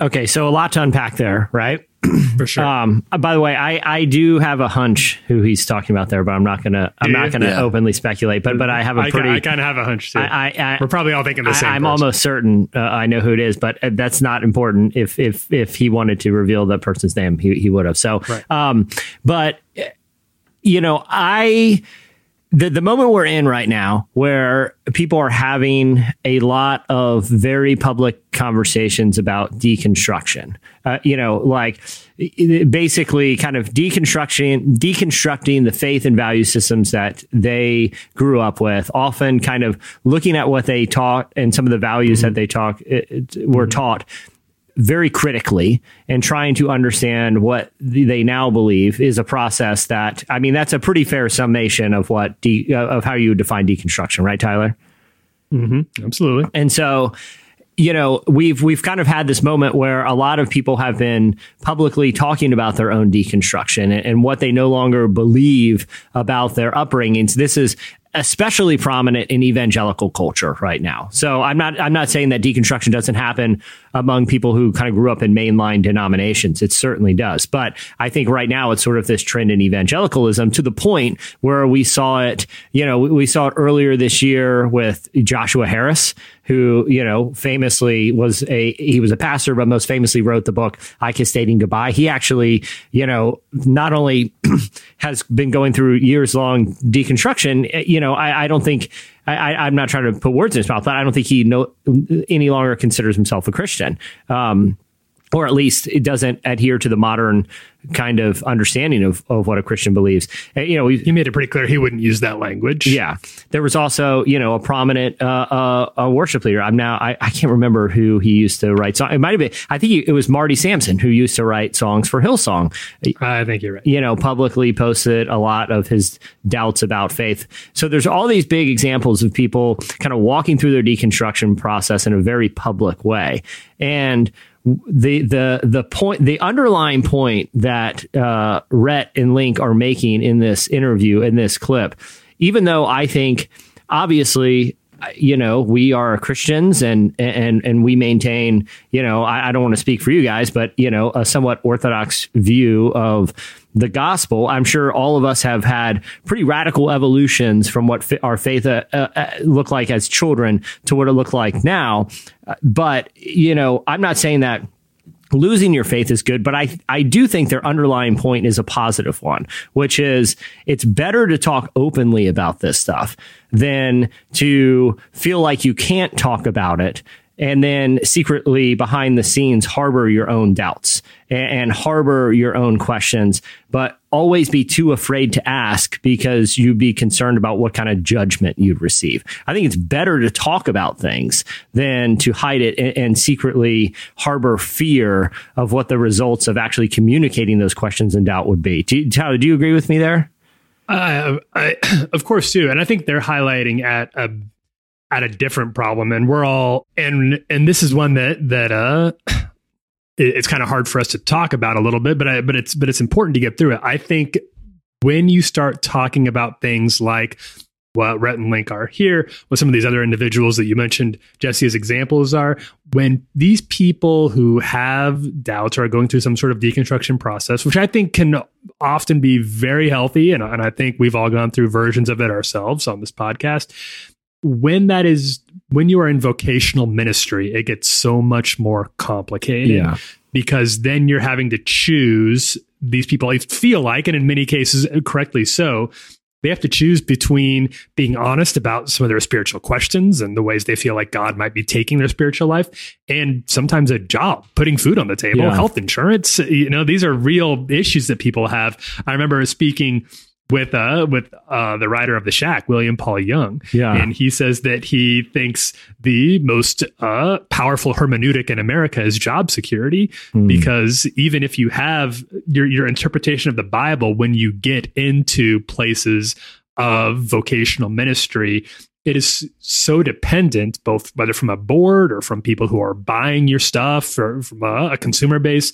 Okay, so a lot to unpack there, right? for sure. Um, uh, by the way, I, I do have a hunch who he's talking about there, but I'm not gonna I'm Do not gonna Yeah. openly speculate. But but I have a I, pretty I kind of have a hunch too. I, I, I We're probably all thinking the same. I, am person. almost certain uh, I know who it is, but uh, that's not important. If if if he wanted to reveal the person's name, he he would have. So, Right. um, but uh, you know, I the the moment we're in right now, where people are having a lot of very public conversations about deconstruction. Uh, you know, like basically kind of deconstruction, deconstructing the faith and value systems that they grew up with. Often, kind of looking at what they taught and some of the values that they talk uh, uh, were taught very critically and trying to understand what they now believe is a process that I mean that's a pretty fair summation of what de- uh, of how you would define deconstruction, right, Tyler? Mm-hmm. Absolutely. And so, you know, we've we've kind of had this moment where a lot of people have been publicly talking about their own deconstruction and, and what they no longer believe about their upbringings. This is especially prominent in evangelical culture right now. So I'm not I'm not saying that deconstruction doesn't happen among people who kind of grew up in mainline denominations. It certainly does. But I think right now it's sort of this trend in evangelicalism to the point where we saw it, you know, we, saw it earlier this year with Joshua Harris, who, you know, famously was a he was a pastor, but most famously wrote the book I Kiss Dating Goodbye. He actually, you know, not only has been going through years long deconstruction, you know, I, I don't think I, I'm not trying to put words in his mouth, but I don't think he no any longer considers himself a Christian. Um, or at least it doesn't adhere to the modern kind of understanding of, of what a Christian believes. Uh, You know, we, He made it pretty clear he wouldn't use that language. yeah. There was also, you know, a prominent uh, uh, a worship leader. I'm now I, I can't remember who he used to write songs. It might have been I think it was Marty Sampson who used to write songs for Hillsong. I think you're right. You know, publicly posted a lot of his doubts about faith. So there's all these big examples of people kind of walking through their deconstruction process in a very public way. And the the the point the underlying point that uh, Rhett and Link are making in this interview in this clip, even though I think obviously you know we are Christians and and and we maintain you know I, I don't want to speak for you guys but you know a somewhat orthodox view of the gospel. I'm sure all of us have had pretty radical evolutions from what fa- our faith uh, uh, uh, looked like as children to what it looked like now. Uh, but you know I'm not saying that losing your faith is good, but I I do think their underlying point is a positive one, which is it's better to talk openly about this stuff than to feel like you can't talk about it and then secretly behind the scenes harbor your own doubts and, and harbor your own questions, but always be too afraid to ask because you'd be concerned about what kind of judgment you'd receive. I think it's better to talk about things than to hide it and, and secretly harbor fear of what the results of actually communicating those questions and doubt would be. Do you, Tyler, do you agree with me there? Uh, I, of course, too, and I think they're highlighting at a at a different problem, and we're all and and this is one that that uh, it's kind of hard for us to talk about a little bit, but I, but it's but it's important to get through it. I think when you start talking about things like what Rhett and Link are here, what some of these other individuals that you mentioned, Jesse, as examples are, when these people who have doubts or are going through some sort of deconstruction process, which I think can often be very healthy, and, and I think we've all gone through versions of it ourselves on this podcast. When that is, when you are in vocational ministry, it gets so much more complicated Yeah. because then you're having to choose these people I feel like, and in many cases uh, correctly so, they have to choose between being honest about some of their spiritual questions and the ways they feel like God might be taking their spiritual life, and sometimes a job, putting food on the table, Yeah. health insurance. You know, these are real issues that people have. I remember speaking with uh with uh the writer of the shack william paul young Yeah. and he says that he thinks the most uh powerful hermeneutic in america is job security because even if you have your your interpretation of the bible when you get into places of vocational ministry it is so dependent both whether from a board or from people who are buying your stuff or from a, a consumer base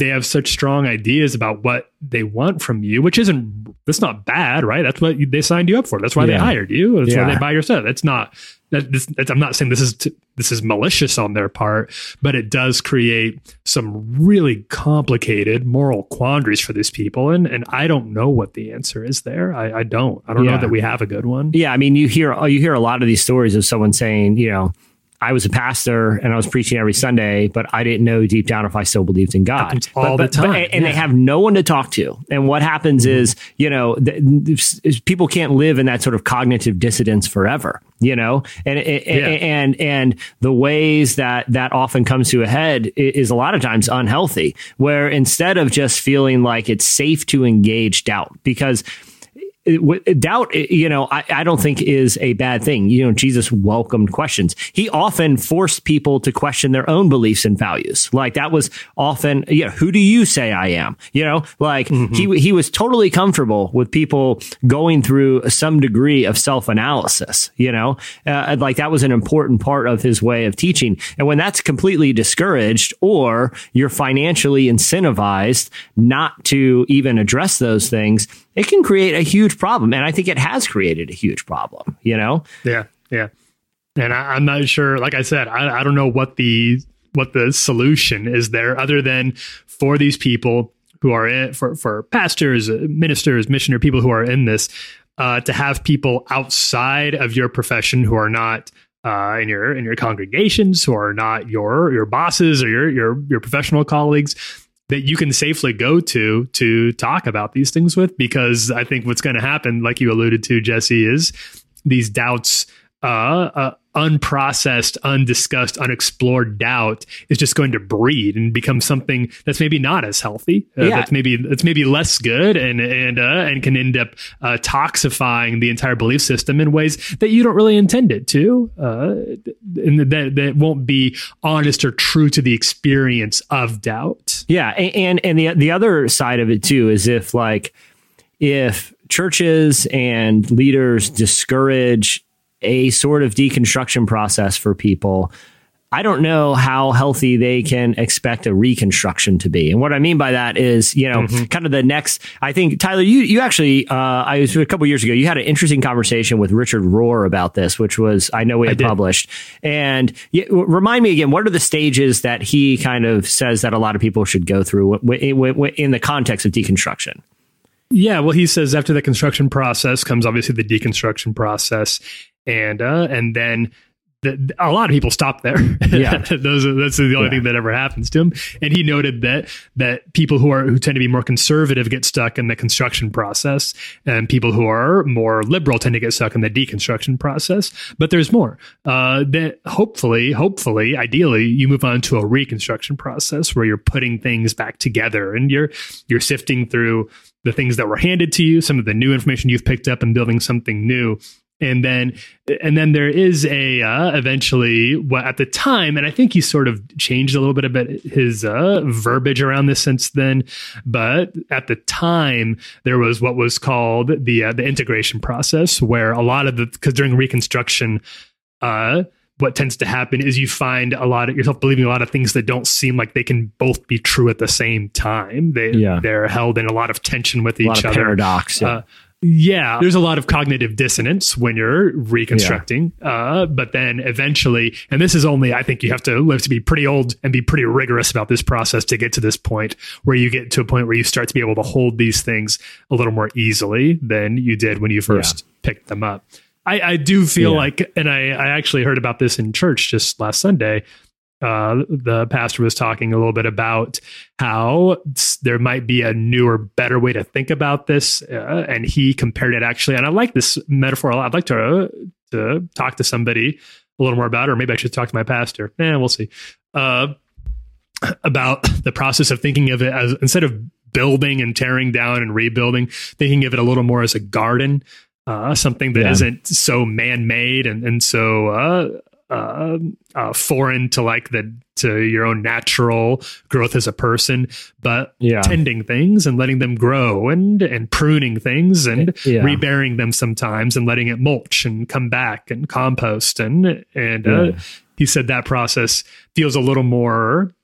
they have such strong ideas about what they want from you, which isn't that's not bad, right? That's what you, they signed you up for. That's why they hired you. That's why they buy your stuff. That's not that. This, that's, I'm not saying this is t- this is malicious on their part, but it does create some really complicated moral quandaries for these people, and and I don't know what the answer is there. I, I don't. I don't Yeah. know that we have a good one. Yeah, I mean, you hear you hear a lot of these stories of someone saying, you know, I was a pastor and I was preaching every Sunday, but I didn't know deep down if I still believed in God. All But- the time, but- and they have no one to talk to. And what happens Mm-hmm. is, you know, th- th- people can't live in that sort of cognitive dissidence forever. You know, and and Yeah. and and the ways that that often comes to a head is a lot of times unhealthy. Where instead of just feeling like it's safe to engage doubt, because doubt, you know, I, I don't think is a bad thing. You know, Jesus welcomed questions. He often forced people to question their own beliefs and values. Like that was often, you know, who do you say I am? You know, like he he was totally comfortable with people going through some degree of self analysis. You know, uh, like that was an important part of his way of teaching. And when that's completely discouraged, or you're financially incentivized not to even address those things, it can create a huge problem. And I think it has created a huge problem, you know? Yeah, yeah. And I, I'm not sure. Like I said, I, I don't know what the what the solution is there, other than for these people who are in for for pastors, uh, ministers, missionary people who are in this, uh, to have people outside of your profession who are not uh, in your in your congregations, who are not your your bosses or your your your professional colleagues. That you can safely go to to talk about these things with, because I think what's going to happen, like you alluded to, Jesse, is these doubts uh, uh, unprocessed, undiscussed, unexplored doubt is just going to breed and become something that's maybe not as healthy. Uh, Yeah. That's maybe that's maybe less good and and uh, and can end up uh, toxifying the entire belief system in ways that you don't really intend it to, uh, and that that won't be honest or true to the experience of doubt. Yeah. And, and the, the other side of it too is if like, if churches and leaders discourage a sort of deconstruction process for people, I don't know how healthy they can expect a reconstruction to be. And what I mean by that is, you know, kind of the next, I think, Tyler, you, you actually, uh, I was a couple years ago, you had an interesting conversation with Richard Rohr about this, which was, I know we had published. And yeah, remind me again, what are the stages that he kind of says that a lot of people should go through in the context of deconstruction? Yeah, well, he says after the construction process comes obviously the deconstruction process, and uh, and then the, a lot of people stop there. Yeah. those are, that's the only Yeah. thing that ever happens to him. And he noted that that people who are who tend to be more conservative get stuck in the construction process, and people who are more liberal tend to get stuck in the deconstruction process. But there's more. Uh, that hopefully, hopefully, ideally, you move on to a reconstruction process where you're putting things back together and you're you're sifting through the things that were handed to you, some of the new information you've picked up, and building something new. And then, and then there is a uh, eventually what at the time, and I think he sort of changed a little bit about his uh, verbiage around this since then. But at the time, there was what was called the uh, the integration process, where a lot of the because during Reconstruction, uh, what tends to happen is you find a lot of yourself believing a lot of things that don't seem like they can both be true at the same time. They Yeah. they're held in a lot of tension with A each lot of other. paradox. Yeah. Uh, yeah, there's a lot of cognitive dissonance when you're reconstructing, uh, but then eventually, and this is only, I think you have to live to be pretty old and be pretty rigorous about this process to get to this point where you get to a point where you start to be able to hold these things a little more easily than you did when you first picked them up. I, I do feel Yeah. like, and I, I actually heard about this in church just last Sunday. Uh, the pastor was talking a little bit about how there might be a newer, better way to think about this, uh, and he compared it actually. And I like this metaphor a lot. I'd like to uh, to talk to somebody a little more about it, or maybe I should talk to my pastor. Eh, we'll see. Uh, about the process of thinking of it as instead of building and tearing down and rebuilding, thinking of it a little more as a garden, uh, something that Yeah. not so man-made and and so uh, uh, foreign to like the to your own natural growth as a person, but Yeah. tending things and letting them grow and and pruning things and Yeah. reburying them sometimes and letting it mulch and come back and compost and and uh, Yeah. he said that process feels a little more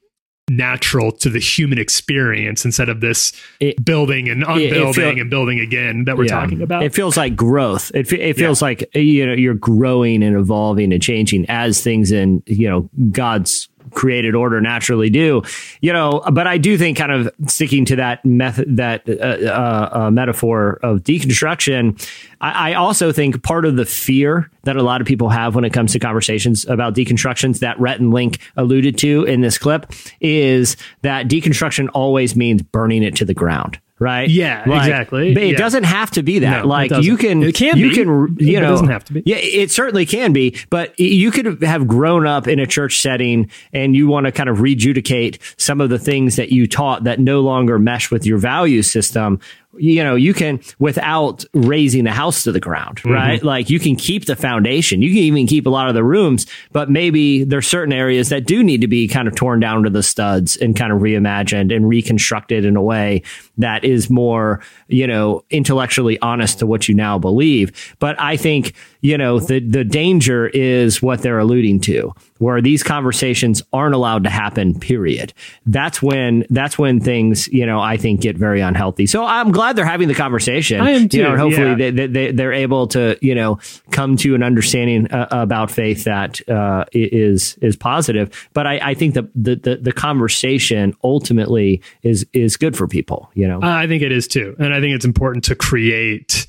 natural to the human experience instead of this It- building and it feel- and building again that we're Yeah. talking about. It feels like growth. It, it feels like you know you're growing and evolving and changing as things in you know God's created order naturally do. You know, but I do think kind of sticking to that method that uh, uh, uh, metaphor of deconstruction. I, I also think part of the fear that a lot of people have when it comes to conversations about deconstructions that Rhett and Link alluded to in this clip is that deconstruction always means burning it to the ground. Right. Yeah, Like, exactly. but It Yeah. doesn't have to be that. No, like you can, It can you be, can, you but it know, doesn't have to be. Yeah, it certainly can be. But you could have grown up in a church setting and you want to kind of rejudicate some of the things that you taught that no longer mesh with your value system. You know, you can without razing the house to the ground, Mm-hmm. right? Like you can keep the foundation. You can even keep a lot of the rooms, but maybe there's certain areas that do need to be kind of torn down to the studs and kind of reimagined and reconstructed in a way that is more, you know, intellectually honest to what you now believe. But I think, you know, the the danger is what they're alluding to, where these conversations aren't allowed to happen, period. That's when that's when things, you know, I think get very unhealthy. So I'm glad they're having the conversation. I am You know, too, and hopefully yeah. they, they, they, they're able to, you know, come to an understanding uh, about faith that uh, is is positive. But I, I think the, the the the conversation ultimately is is good for people. You know, I think it is too. And I think it's important to create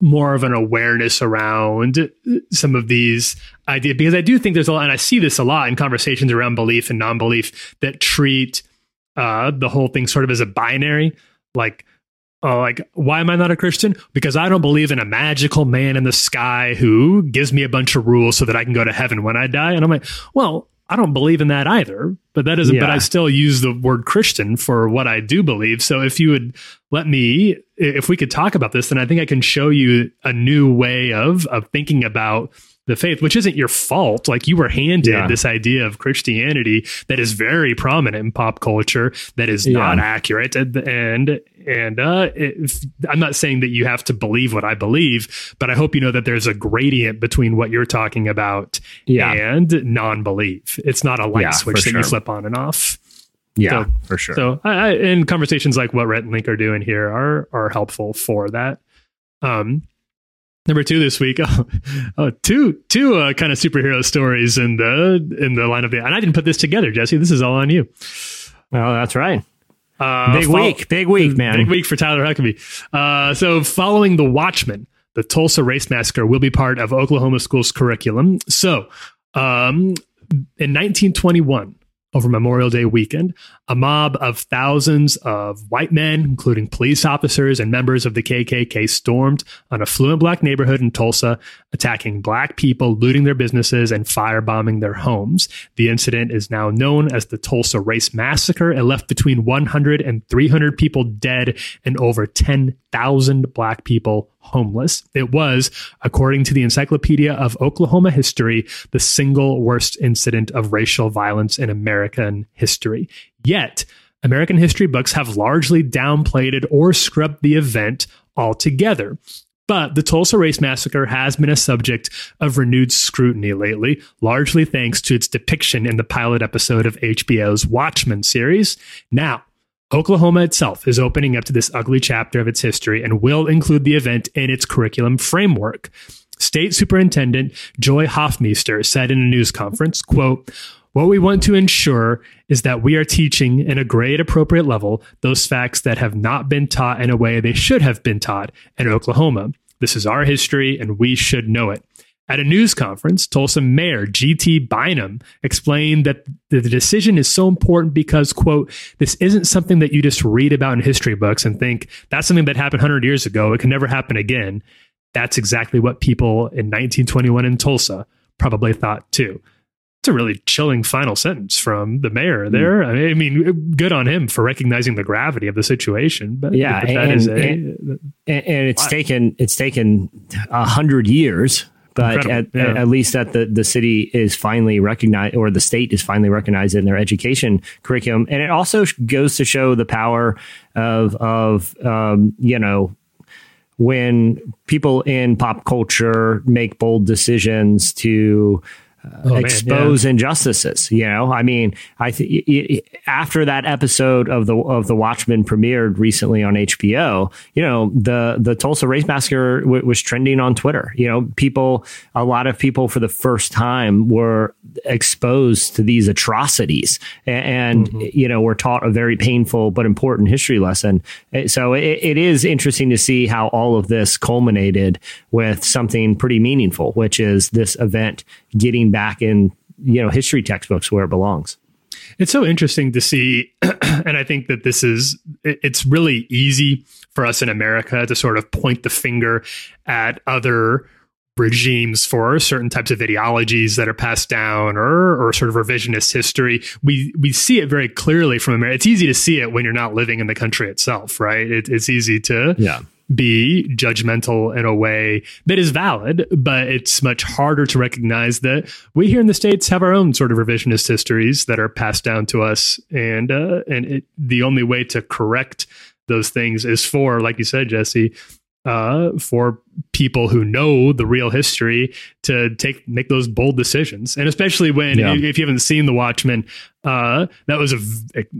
more of an awareness around some of these ideas because I do think there's a lot, and I see this a lot in conversations around belief and non belief that treat uh, the whole thing sort of as a binary. Like, uh, like, why am I not a Christian? Because I don't believe in a magical man in the sky who gives me a bunch of rules so that I can go to heaven when I die. And I'm like, well, I don't believe in that either. But that isn't. But I still use the word Christian for what I do believe. So if you would let me, if we could talk about this, then I think I can show you a new way of of thinking about the faith, which isn't your fault. Like you were handed Yeah. this idea of Christianity that is very prominent in pop culture, that is not accurate, and and and uh, if, I'm not saying that you have to believe what I believe, but I hope you know that there's a gradient between what you're talking about Yeah. and non-belief. It's not a light Yeah, switch that you flip on and off. yeah, so- for sure. So, I, I, and conversations like what Rhett and Link are doing here are are helpful for that. Um, number two this week, oh, oh two two uh, kind of superhero stories in the in the line of the. And I didn't put this together, Jesse. This is all on you. well, that's right. Uh, Big week, big week, man. Big week for Tyler Huckabee. Uh, so, following the Watchmen, the Tulsa Race Massacre will be part of Oklahoma schools' curriculum. So, um, in 1921, over Memorial Day weekend, a mob of thousands of white men, including police officers and members of the KKK, stormed an affluent black neighborhood in Tulsa, attacking black people, looting their businesses, and firebombing their homes. The incident is now known as the Tulsa Race Massacre. and left between 100 and 300 people dead and over 10,000 black people homeless. It was, according to the Encyclopedia of Oklahoma History, the single worst incident of racial violence in American history. Yet, American history books have largely downplayed or scrubbed the event altogether. But the Tulsa Race Massacre has been a subject of renewed scrutiny lately, largely thanks to its depiction in the pilot episode of HBO's Watchmen series. Now, Oklahoma itself is opening up to this ugly chapter of its history and will include the event in its curriculum framework. State Superintendent Joy Hoffmeister said in a news conference, quote, what we want to ensure is that we are teaching in a grade appropriate level those facts that have not been taught in a way they should have been taught in Oklahoma. This is our history and we should know it. At a news conference, Tulsa Mayor G.T. Bynum explained that the decision is so important because, quote, this isn't something that you just read about in history books and think that's something that happened 100 years ago. It can never happen again. That's exactly what people in 1921 in Tulsa probably thought too. It's a really chilling final sentence from the mayor hmm. there. I mean, good on him for recognizing the gravity of the situation. But Yeah, but that and- is a and- and, and it's taken it's taken a hundred years but at, yeah. at least that the, the city is finally recognized or the state is finally recognized in their education curriculum and it also goes to show the power of of um, you know when people in pop culture make bold decisions to Oh, man, expose injustices. You know, I mean, I th- after that episode of the of the Watchmen premiered recently on HBO, you know, the the Tulsa Race Massacre w- was trending on Twitter. You know, people, a lot of people for the first time were exposed to these atrocities, A- and you know, were taught a very painful but important history lesson. Uh, So it, it is interesting to see how all of this culminated with something pretty meaningful, which is this event getting back in you know history textbooks where it belongs. It's so interesting to see, and I think that this is it's really easy for us in America to sort of point the finger at other regimes for certain types of ideologies that are passed down or or sort of revisionist history. We we see it very clearly from America. It's easy to see it when you're not living in the country itself, right? It, it's easy to Yeah. Be judgmental in a way that is valid, but it's much harder to recognize that we here in the states have our own sort of revisionist histories that are passed down to us, and uh, and it, the only way to correct those things is for, like you said, Jesse, uh, for people who know the real history to take make those bold decisions, and especially when Yeah. if you haven't seen The Watchmen, uh, that was a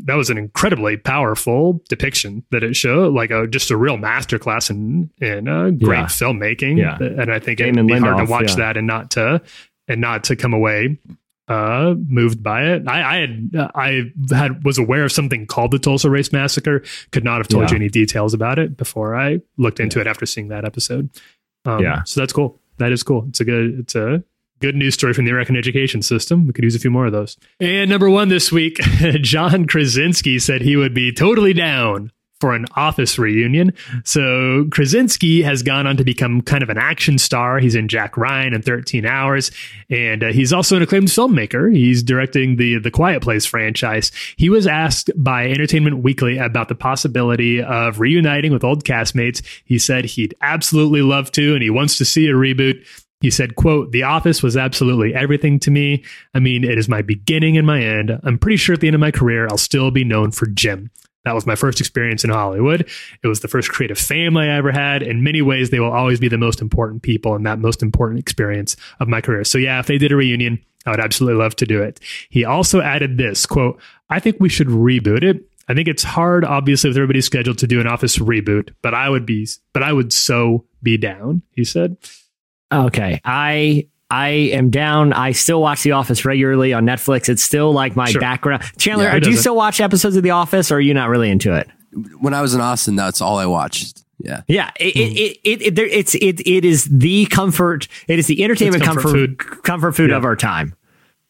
that was an incredibly powerful depiction that it showed, like a just a real masterclass in in uh, great Yeah. filmmaking. Yeah. and I think Damon it'd be hard to watch yeah. that and not to and not to come away uh moved by it i i had i had was aware of something called the tulsa race massacre could not have told Yeah. you any details about it before i looked into it after seeing that episode um, Yeah. so that's cool. That is cool. It's a good it's a good news story from the american education system. We could use a few more of those. And number one this week john krasinski said he would be totally down for an office reunion. So Krasinski has gone on to become kind of an action star. He's in Jack Ryan and 13 Hours, and uh, he's also an acclaimed filmmaker. He's directing the the Quiet Place franchise. He was asked by Entertainment Weekly about the possibility of reuniting with old castmates. He said he'd absolutely love to, and he wants to see a reboot. He said, quote, The Office was absolutely everything to me. I mean, it is my beginning and my end. I'm pretty sure at the end of my career, I'll still be known for Jim. That was my first experience in Hollywood. It was the first creative family I ever had. In many ways, they will always be the most important people in that most important experience of my career. So yeah, if they did a reunion, I would absolutely love to do it. He also added this quote, I think we should reboot it. I think it's hard, obviously, with everybody's scheduled to do an office reboot, but I would be, but I would so be down, he said. Okay, I I am down. I still watch The Office regularly on Netflix. It's still like my Sure. background. Chandler, Yeah, do you still watch episodes of The Office, or are you not really into it? When I was in Austin, that's all I watched. Yeah. Yeah, it, it, hmm. it, it, it, there, it's it, it is the comfort. It is the entertainment It's comfort comfort food. comfort food Yeah. of our time.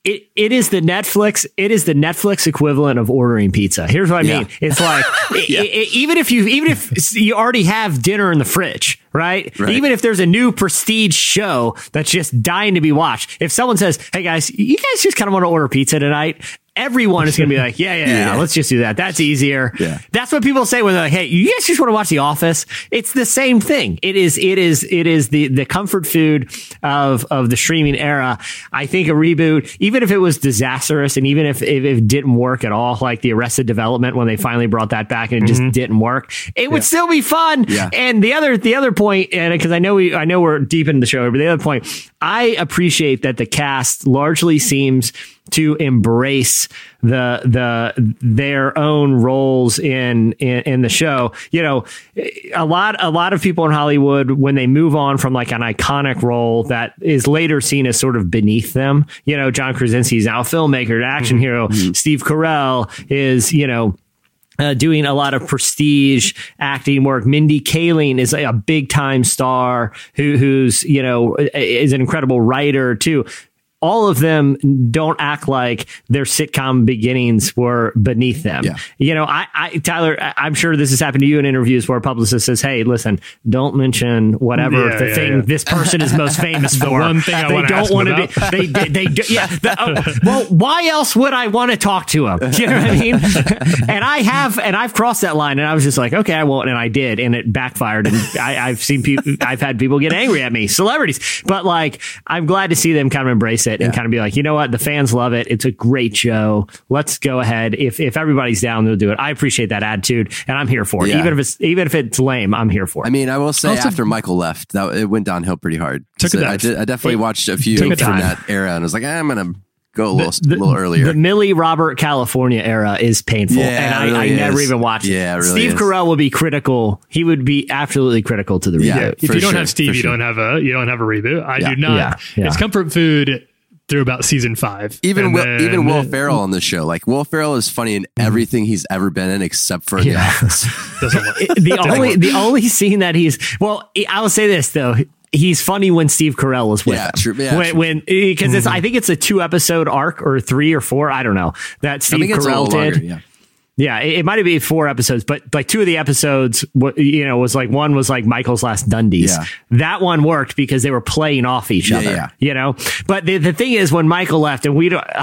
It it is the Netflix. It is the Netflix equivalent of ordering pizza. Here's what I Yeah. mean. It's like i- i- i- even if you even if you already have dinner in the fridge, right? Right. Even if there's a new prestige show that's just dying to be watched. If someone says, "Hey guys, you guys just kind of want to order pizza tonight," everyone is going to be like, "Yeah, yeah, yeah, Yeah. let's just do that. That's easier." Yeah. That's what people say when they're like, "Hey, you guys just want to watch The Office?" It's the same thing. It is. It is. It is the the comfort food of of the streaming era. I think a reboot, even if it was disastrous, and even if, if it didn't work at all, like the Arrested Development when they finally brought that back and it just mm-hmm. didn't work, it would still be fun. Yeah. And the other the other point, and because I know we I know we're deep in the show, but the other point, I appreciate that the cast largely seems to embrace the the their own roles in, in in the show. You know, a lot a lot of people in Hollywood when they move on from like an iconic role that is later seen as sort of beneath them. You know, John Krasinski's now a filmmaker, an action hero. Steve Carell is you know uh, doing a lot of prestige acting work. Mindy Kaling is a, a big time star who, who's, you know, is an incredible writer too all of them don't act like their sitcom beginnings were beneath them. Yeah. You know, I, I Tyler, I, I'm sure this has happened to you in interviews where a publicist says, "Hey, listen, don't mention whatever Yeah, the yeah, thing yeah. this person is most famous for." one thing I they wanna don't wanna. Be, they, they, they, do- yeah. the- oh, well, why else would I want to talk to him? You know what I mean? and I have, and I've crossed that line, and I was just like, okay, I won't, and I did, and it backfired, and I, I've seen people, I've had people get angry at me, celebrities, but like, I'm glad to see them kind of embrace it and Yeah. kind of be like, you know what, the fans love it. It's a great show. Let's go ahead. If if everybody's down, they'll do it. I appreciate that attitude, and I'm here for it. Yeah. Even if it's even if it's lame, I'm here for it. I mean, I will say Also- after Michael left, that it went downhill pretty hard. Took a So I, dive. did, I definitely It watched a few took from a that era, and I was like, eh, I'm gonna go a little, the, a little earlier. The Millie Robert California era is painful, Yeah, and I, really I never is. even watched. Yeah, it really Steve is. Carell would be critical. He would be absolutely critical to the Yeah. reboot. if you don't sure, have Steve, you sure. don't have a you don't have a reboot. I Yeah. do not. Yeah, yeah. It's comfort food through about season five. even Will, then- even Will Ferrell on the show, like Will Ferrell is funny in mm-hmm. everything he's ever been in except for Yeah. The Office. doesn't work. It- the only the only scene that he's well, I will say this though. He's funny when Steve Carell is with Yeah, him. true. Yeah, when true. when because it's mm-hmm. I think it's a two episode arc or three or four. I don't know that Steve think Carell did. longer. Yeah. Yeah, it, it might have been four episodes, but like two of the episodes, you know, was like one was like Michael's Last Dundies. Yeah. That one worked because they were playing off each Yeah, other. yeah. You know, but the, the thing is, when Michael left, and we don't,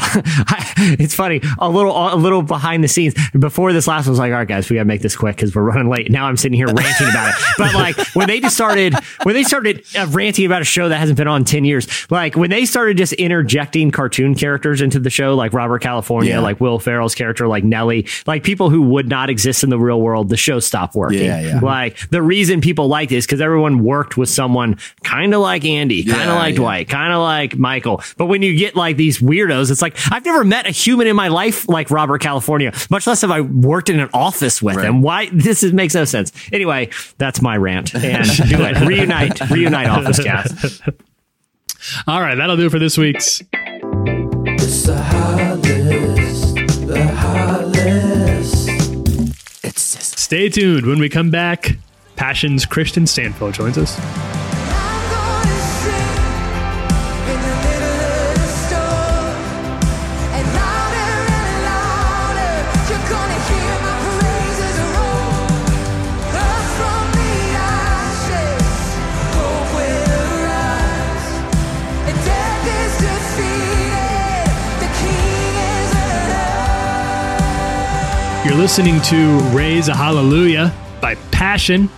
it's funny, a little a little behind the scenes before this last one was like, all right, guys, we gotta make this quick because we're running late. Now I'm sitting here ranting about it. But like when they just started, when they started uh, ranting about a show that hasn't been on ten years, like when they started just interjecting cartoon characters into the show, like Robert California, like Will Ferrell's character, like Nellie, like people who would not exist in the real world, the show stopped working. Yeah, yeah. Like the reason people liked it is because everyone worked with someone kind of like Andy, kind of Yeah, like yeah. Dwight, kind of like Michael. But when you get like these weirdos, it's like I've never met a human in my life like Robert California, much less have I worked in an office with Right. him. Why this is, makes no sense. Anyway, that's my rant. And do it. Reunite, reunite office cast. All right, that'll do it for this week's. It's the high list, the high list. Stay tuned. When we come back, Passion's Kristian Stanfill joins us. Listening to Raise a Hallelujah by Passion.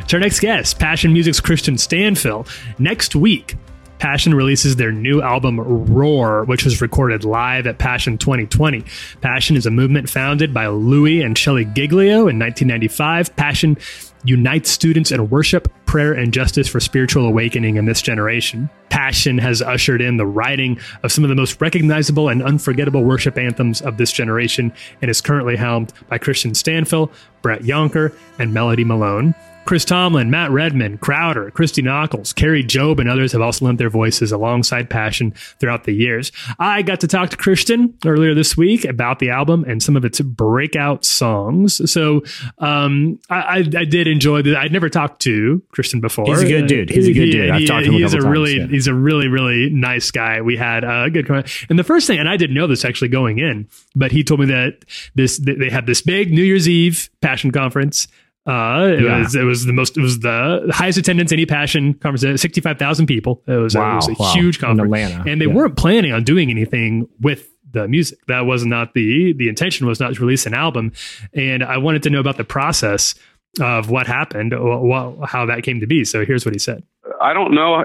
It's our next guest, Passion Music's Kristian Stanfill. Next week, Passion releases their new album Roar, which was recorded live at Passion 2020. Passion is a movement founded by Louie and Shelley Giglio in 1995. Passion unites students in worship, prayer, and justice for spiritual awakening in this generation. Passion has ushered in the writing of some of the most recognizable and unforgettable worship anthems of this generation and is currently helmed by Kristian Stanfill, Brett Younker, and Melodie Malone. Chris Tomlin, Matt Redman, Crowder, Christy Nockels, Kari Jobe, and others have also lent their voices alongside Passion throughout the years. I got to talk to Kristian earlier this week about the album and some of its breakout songs. So um, I, I, did enjoy that. I'd never talked to Kristian before. He's a good dude. He's a good dude. I've talked to him a he's couple a times, really, yeah. he's a really, really nice guy. We had a good con- and the first thing, and I didn't know this actually going in, but he told me that this they had this big New Year's Eve Passion conference. Uh, it Yeah. was it was the most it was the highest attendance any Passion conference. Sixty five thousand people. It was, Wow, it was a wow. huge In conference, Atlanta, and they yeah. weren't planning on doing anything with the music. That was not the the intention. Was not to release an album, and I wanted to know about the process of what happened, wh- wh- how that came to be. So here's what he said. I don't know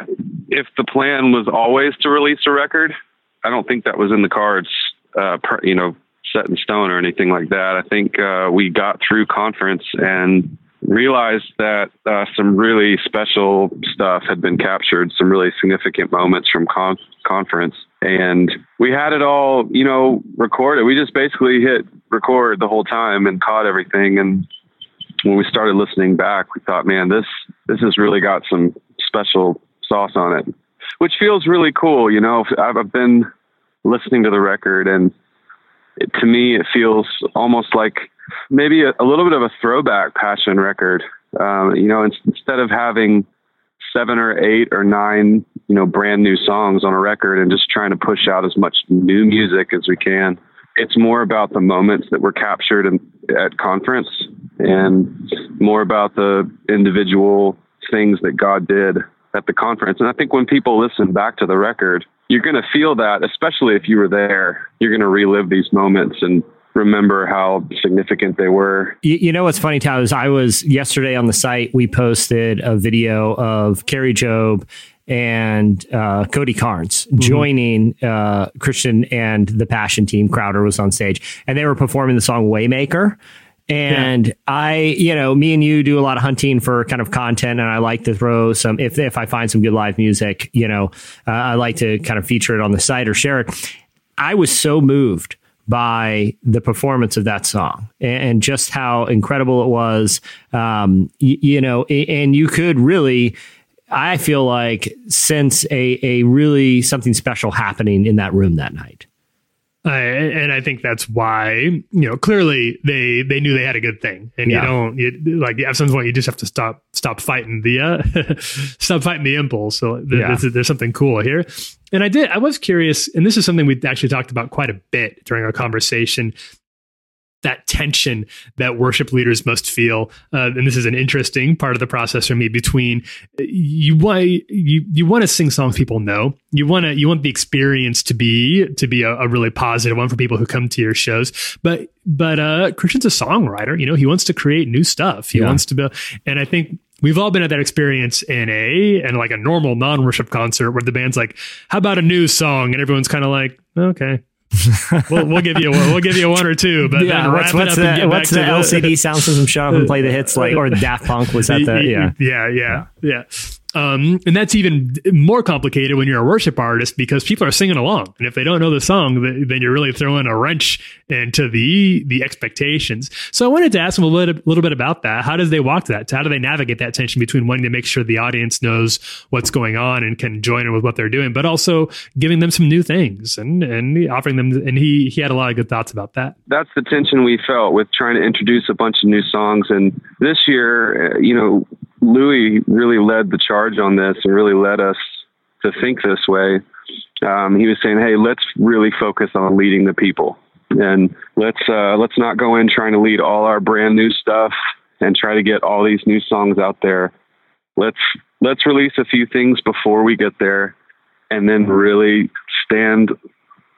if the plan was always to release a record. I don't think that was in the cards, uh, per, you know, set in stone or anything like that. I think uh, we got through conference and realized that uh, some really special stuff had been captured, some really significant moments from con- conference. And we had it all, you know, recorded. We just basically hit record the whole time and caught everything. And when we started listening back, we thought, man, this this has really got some special sauce on it, which feels really cool. You know, I've, I've been listening to the record and it, to me, it feels almost like maybe a, a little bit of a throwback passion record. Um, you know, in, instead of having seven or eight or nine, you know, brand new songs on a record and just trying to push out as much new music as we can. It's more about the moments that were captured in, at conference and more about the individual things that God did at the conference. And I think when people listen back to the record, you're going to feel that, especially if you were there. You're going to relive these moments and remember how significant they were. You, you know what's funny, Tom, is I was yesterday on the site, we posted a video of Kari Jobe and uh, Cody Carnes joining uh, Kristian and the Passion team. Crowder was on stage and they were performing the song Waymaker. And I, you know, me and you do a lot of hunting for kind of content, and I like to throw some. If if I find some good live music, you know, uh, I like to kind of feature it on the site or share it. I was so moved by the performance of that song and, just how incredible it was. Um, you know, and you could really. I feel like sense a a really something special happening in that room that night. I, and I think that's why you know clearly they they knew they had a good thing, and Yeah. you don't you, like at some point you just have to stop stop fighting the uh, stop fighting the impulse. So th- Yeah. there's something cool here, and I did I was curious, and this is something we actually talked about quite a bit during our conversation. That tension that worship leaders must feel, uh, and this is an interesting part of the process for me. Between you want you you want to sing songs people know, you want to you want the experience to be to be a, a really positive one for people who come to your shows. But but uh, Kristian's a songwriter. You know, he wants to create new stuff. He Yeah. wants to be, and I think we've all been at that experience in a and like a normal non worship concert where the band's like, "How about a new song?" and everyone's kind of like, "Okay." We'll, we'll give you one, we'll give you one or two, but then what's, what's the, get what's the LCD sound system shut up and play the hits like or Daft Punk was that the yeah yeah, yeah, yeah. Um, and that's even more complicated when you're a worship artist because people are singing along, and if they don't know the song, then you're really throwing a wrench into the the expectations. So I wanted to ask them a little, little bit about that. How does they walk that? How do they navigate that tension between wanting to make sure the audience knows what's going on and can join in with what they're doing, but also giving them some new things and and offering them? And he he had a lot of good thoughts about that. that's the tension we felt with trying to introduce a bunch of new songs. And this year, uh, you know, Louie really led the charge on this and really led us to think this way. Um, he was saying, "Hey, let's really focus on leading the people, and let's uh, let's not go in trying to lead all our brand new stuff and try to get all these new songs out there. Let's let's release a few things before we get there, and then really stand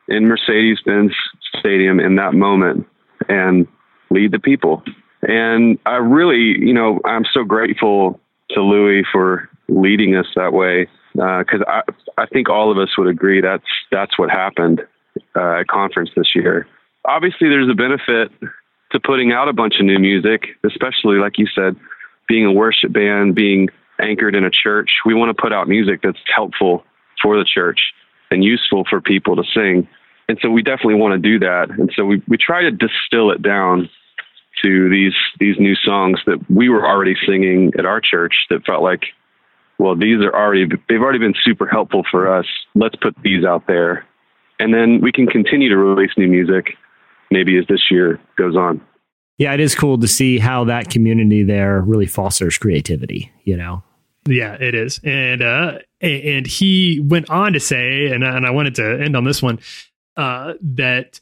in Mercedes Benz Stadium in that moment and lead the people. And I really, you know, I'm so grateful to Louie for leading us that way because I, I think all of us would agree that's that's what happened uh, at conference this year. Obviously, there's a benefit to putting out a bunch of new music, especially like you said, being a worship band, being anchored in a church. We want to put out music that's helpful for the church and useful for people to sing. And so we definitely want to do that. And so we, we try to distill it down to these these new songs that we were already singing at our church that felt like, well, these are already they've already been super helpful for us. Let's put these out there. And then we can continue to release new music maybe as this year goes on. yeah it is cool to see how that community there really fosters creativity you know Yeah, it is. And uh and he went on to say and and I wanted to end on this one uh that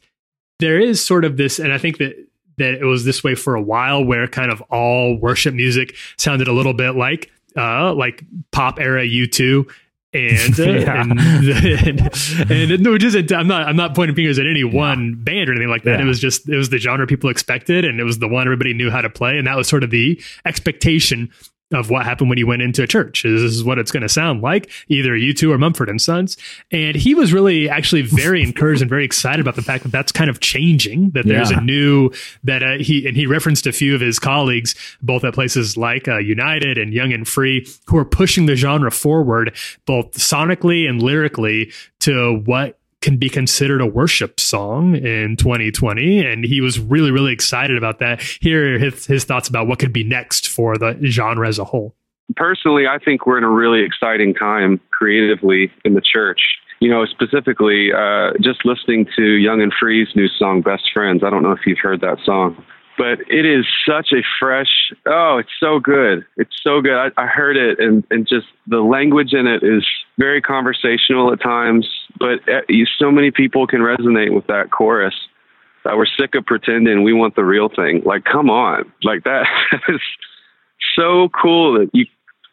there is sort of this and I think that that it was this way for a while where kind of all worship music sounded a little bit like uh like pop era U2 and, uh, Yeah. and, and and no, just I'm not I'm not pointing fingers at any one band or anything like that. Yeah. It was just it was the genre people expected, and it was the one everybody knew how to play, and that was sort of the expectation of what happened when he went into a church. This is what it's going to sound like, either U2 or Mumford and Sons. And he was really actually very encouraged and very excited about the fact that that's kind of changing. That there's Yeah. a new that uh, he and he referenced a few of his colleagues, both at places like uh, United and Young and Free, who are pushing the genre forward, both sonically and lyrically, to what can be considered a worship song in 2020 and he was really really excited about that here are his, his thoughts about what could be next for the genre as a whole personally, I think we're in a really exciting time creatively in the church. you know, specifically, uh, just listening to Young and Free's new song, Best Friends. I don't know if you've heard that song, but it is such a fresh, oh, it's so good. It's so good. I, I heard it and, and just the language in it is very conversational at times, but uh, so many people can resonate with that chorus. That we're sick of pretending we want the real thing. Like, come on. Like that is so cool that you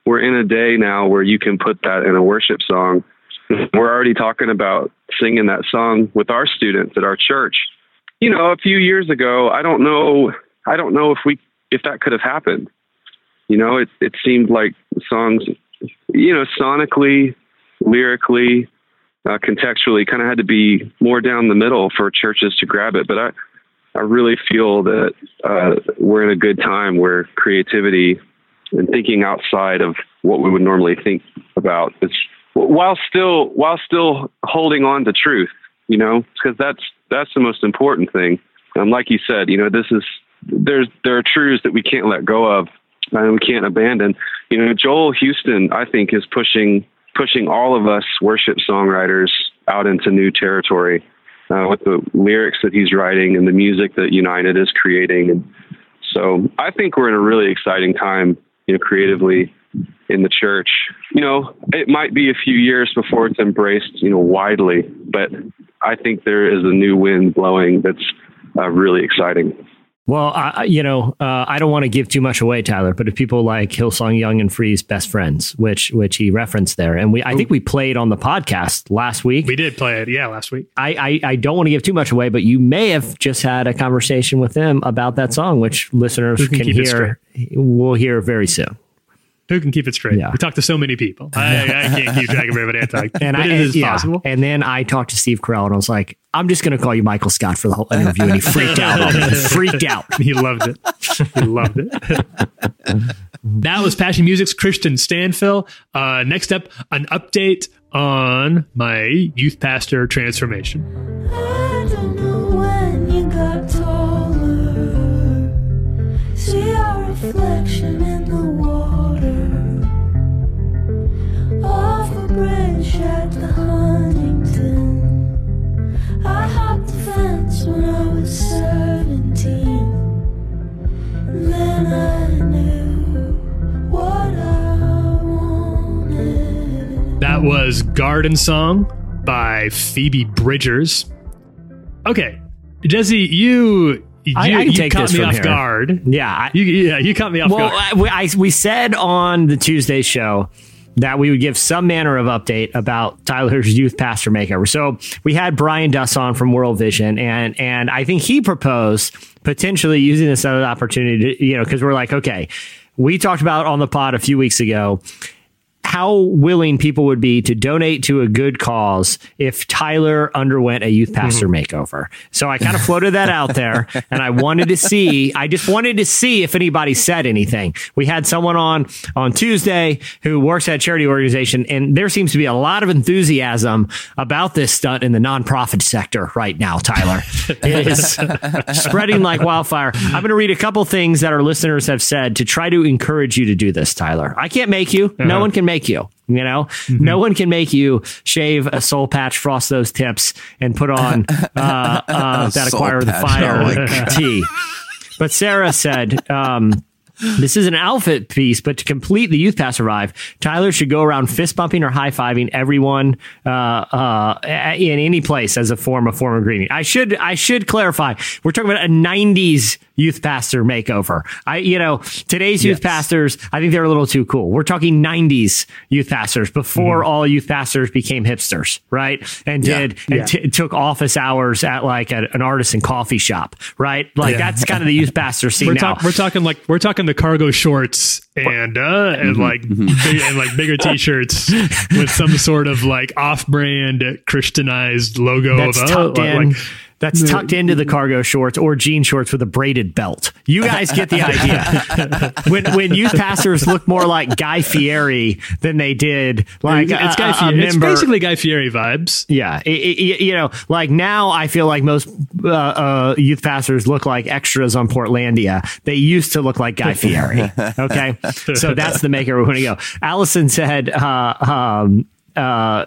we're in a day now where you can put that in a worship song. We're already talking about singing that song with our students at our church. You know, a few years ago, I don't know, I don't know if we, if that could have happened. You know, it it seemed like songs, you know, sonically, lyrically, uh, contextually, kind of had to be more down the middle for churches to grab it. But I, I really feel that uh, we're in a good time where creativity and thinking outside of what we would normally think about is while still while still holding on to truth you know because that's that's the most important thing. And like you said you know this is there's there are truths that we can't let go of and we can't abandon. You know joel houston i think is pushing pushing all of us worship songwriters out into new territory uh, with the lyrics that he's writing and the music that united is creating. And so i think we're in a really exciting time you know, creatively in the church. You know, it might be a few years before it's embraced, you know, widely, but I think there is a new wind blowing that's uh, really exciting. Well, I, you know, uh, I don't want to give too much away, Tyler. But if people like Hillsong Young and Free's "Best Friends," which which he referenced there, and we I think we played on the podcast last week. We did play it, yeah, last week. I, I I don't want to give too much away, but you may have just had a conversation with them about that song, which listeners Who can can, keep hear. We'll hear very soon. Who can keep it straight? We talked to so many people. I, I can't keep track of everybody I talked to. And but I, it is yeah. possible. And then I talked to Steve Carell, and I was like, "I'm just going to call you Michael Scott for the whole interview," and he freaked out. on me. He freaked out. He loved it. He loved it. that was Passion Music's Kristian Stanfill. Uh, next up, an update on my youth pastor transformation. I don't know when you got taller. See our reflection in the Off a bridge at the Huntington. I hopped the fence when I was 17. And then I knew what I wanted. That was Garden Song by Phoebe Bridgers. Okay, Jesse, you you, I- I can you take caught this me from off here. guard. Yeah, I- you, yeah, you caught me off well, guard. I, I, we said on the Tuesday show that we would give some manner of update about Tyler's youth pastor makeover. So we had Brian Duss on from World Vision, and and I think he proposed potentially using this as an opportunity to, you know, because we're like, okay, we talked about on the pod a few weeks ago how willing people would be to donate to a good cause if Tyler underwent a youth pastor makeover. So I kind of floated that out there and I wanted to see, I just wanted to see if anybody said anything. We had someone on on Tuesday who works at a charity organization and there seems to be a lot of enthusiasm about this stunt in the nonprofit sector right now, Tyler. It is spreading like wildfire. I'm going to read a couple things that our listeners have said to try to encourage you to do this, Tyler. I can't make you. No Uh-huh. one can make you. You know, Mm-hmm. no one can make you shave a soul patch, frost those tips, and put on uh, uh, that acquire the fire Oh tee. But Sarah said, um, this is an outfit piece, but to complete the youth pass revive, Tyler should go around fist bumping or high fiving everyone uh, uh, in any place as a form of form of greeting. I should I should clarify. We're talking about a '90s youth pastor makeover. I you know today's youth pastors, I think they're a little too cool. We're talking '90s youth pastors before all youth pastors became hipsters, right? And Yeah. did and Yeah. t- took office hours at like a, an artisan coffee shop, right? Like Yeah. that's kind of the youth pastor scene we're, now. talk, we're talking like we're talking the cargo shorts and uh and like big, and like bigger t-shirts with some sort of like off-brand Christianized logo that's of uh, tucked like- like- that's tucked into the cargo shorts or jean shorts with a braided belt. You guys get the idea. when when youth pastors look more like Guy Fieri than they did like it's a- Guy Fieri. It's basically Guy Fieri vibes. Yeah, it- it- you know, like now I feel like most uh, uh, youth pastors look like extras on Portlandia. They used to look like Guy Fieri. Okay, so that's the maker we're going to go. Allison said, uh, um, uh,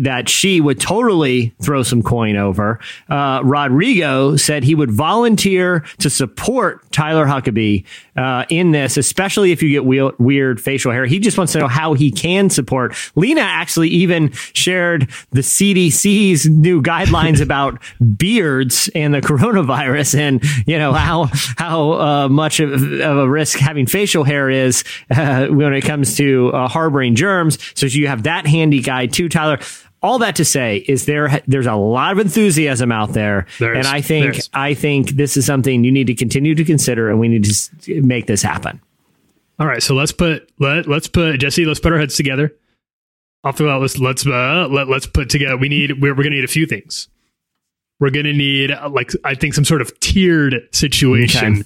that she would totally throw some coin over. Uh, Rodrigo said he would volunteer to support Tyler Huckabee uh, in this, especially if you get wheel- weird facial hair. He just wants to know how he can support. Lena actually even shared the CDC's new guidelines about beards and the coronavirus, and you know how how uh, much of, of a risk having facial hair is uh, when it comes to uh, harboring germs. So you have that handy guide too, Tyler. All that to say is there there's a lot of enthusiasm out there, and I think There is. I think this is something you need to continue to consider, and we need to make this happen. All right, so let's put let let's put Jesse. Let's put our heads together. I'll fill out. Let's let's uh, let let's put together. We need we're, we're gonna need a few things. We're gonna need uh, like I think some sort of tiered situation,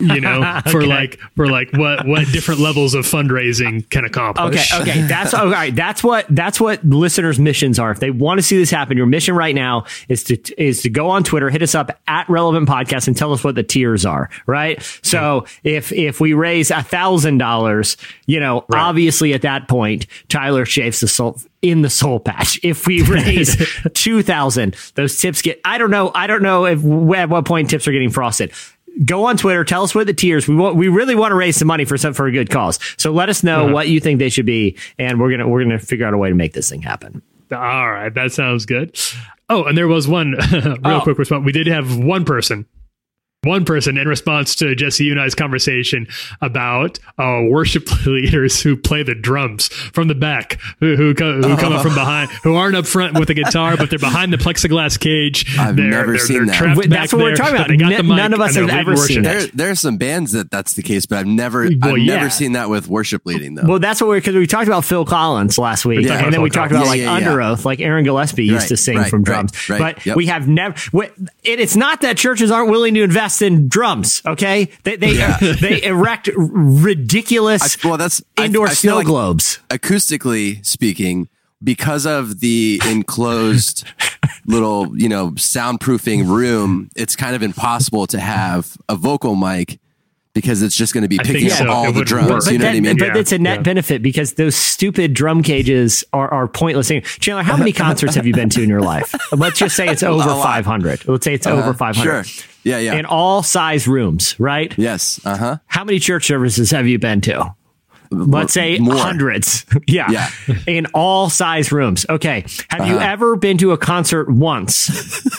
you know, for Okay. like for like what what different levels of fundraising can accomplish. okay, okay. that's all right. That's what that's what listeners' missions are. If they want to see this happen, your mission right now is to is to go on Twitter, hit us up at Relevant Podcast, and tell us what the tiers are. Right. So if if we raise a thousand dollars, you know, obviously at that point, Tyler shaves the soul in the soul patch. If we raise two thousand, those tips get. I don't know. I don't know if at what point tips are getting frosted go on Twitter, tell us what the tiers. We want, we really want to raise some money for some for a good cause. So let us know Uh-huh. what you think they should be, and we're gonna we're gonna figure out a way to make this thing happen. All right, that sounds good. Oh, and there was one real Oh. quick response. We did have one person, one person in response to Jesse you and I's conversation about uh, worship leaders who play the drums from the back, who who, co- who come up from behind, who aren't up front with a guitar, but they're behind the plexiglass cage. I've they're, never they're, seen they're that. that's back what we're talking about. they got the N- none of us have leading ever seen worship. it. There, there are some bands that that's the case, but I've never, Well, I've yeah. never seen that with worship leading though. Well, that's what we're because we talked about Phil Collins last week, talked and about then we talked about Collins. like Yeah, yeah, yeah. Underoath, like Aaron Gillespie used Right, to sing right, from right, drums. right, but yep. we have never. It, it's not that churches aren't willing to invest in drums. Okay, they they, they erect ridiculous I- well, that's indoor I feel snow like globes. acoustically speaking, because of the enclosed little, you know, soundproofing room, it's kind of impossible to have a vocal mic because it's just going to be picking up so. It all the drums. work. You know that, what I mean? But Yeah, it's a net yeah. benefit because those stupid drum cages are, are pointless. thing. Chandler, how many concerts have you been to in your life? Let's just say it's over 500. Let's say it's Uh-huh. over 500. Sure. Yeah, yeah. In all size rooms, right? yes. Uh huh. How many church services have you been to? Let's say More. hundreds. yeah. Yeah. In all size rooms. Okay. Have you Uh-huh. ever been to a concert once?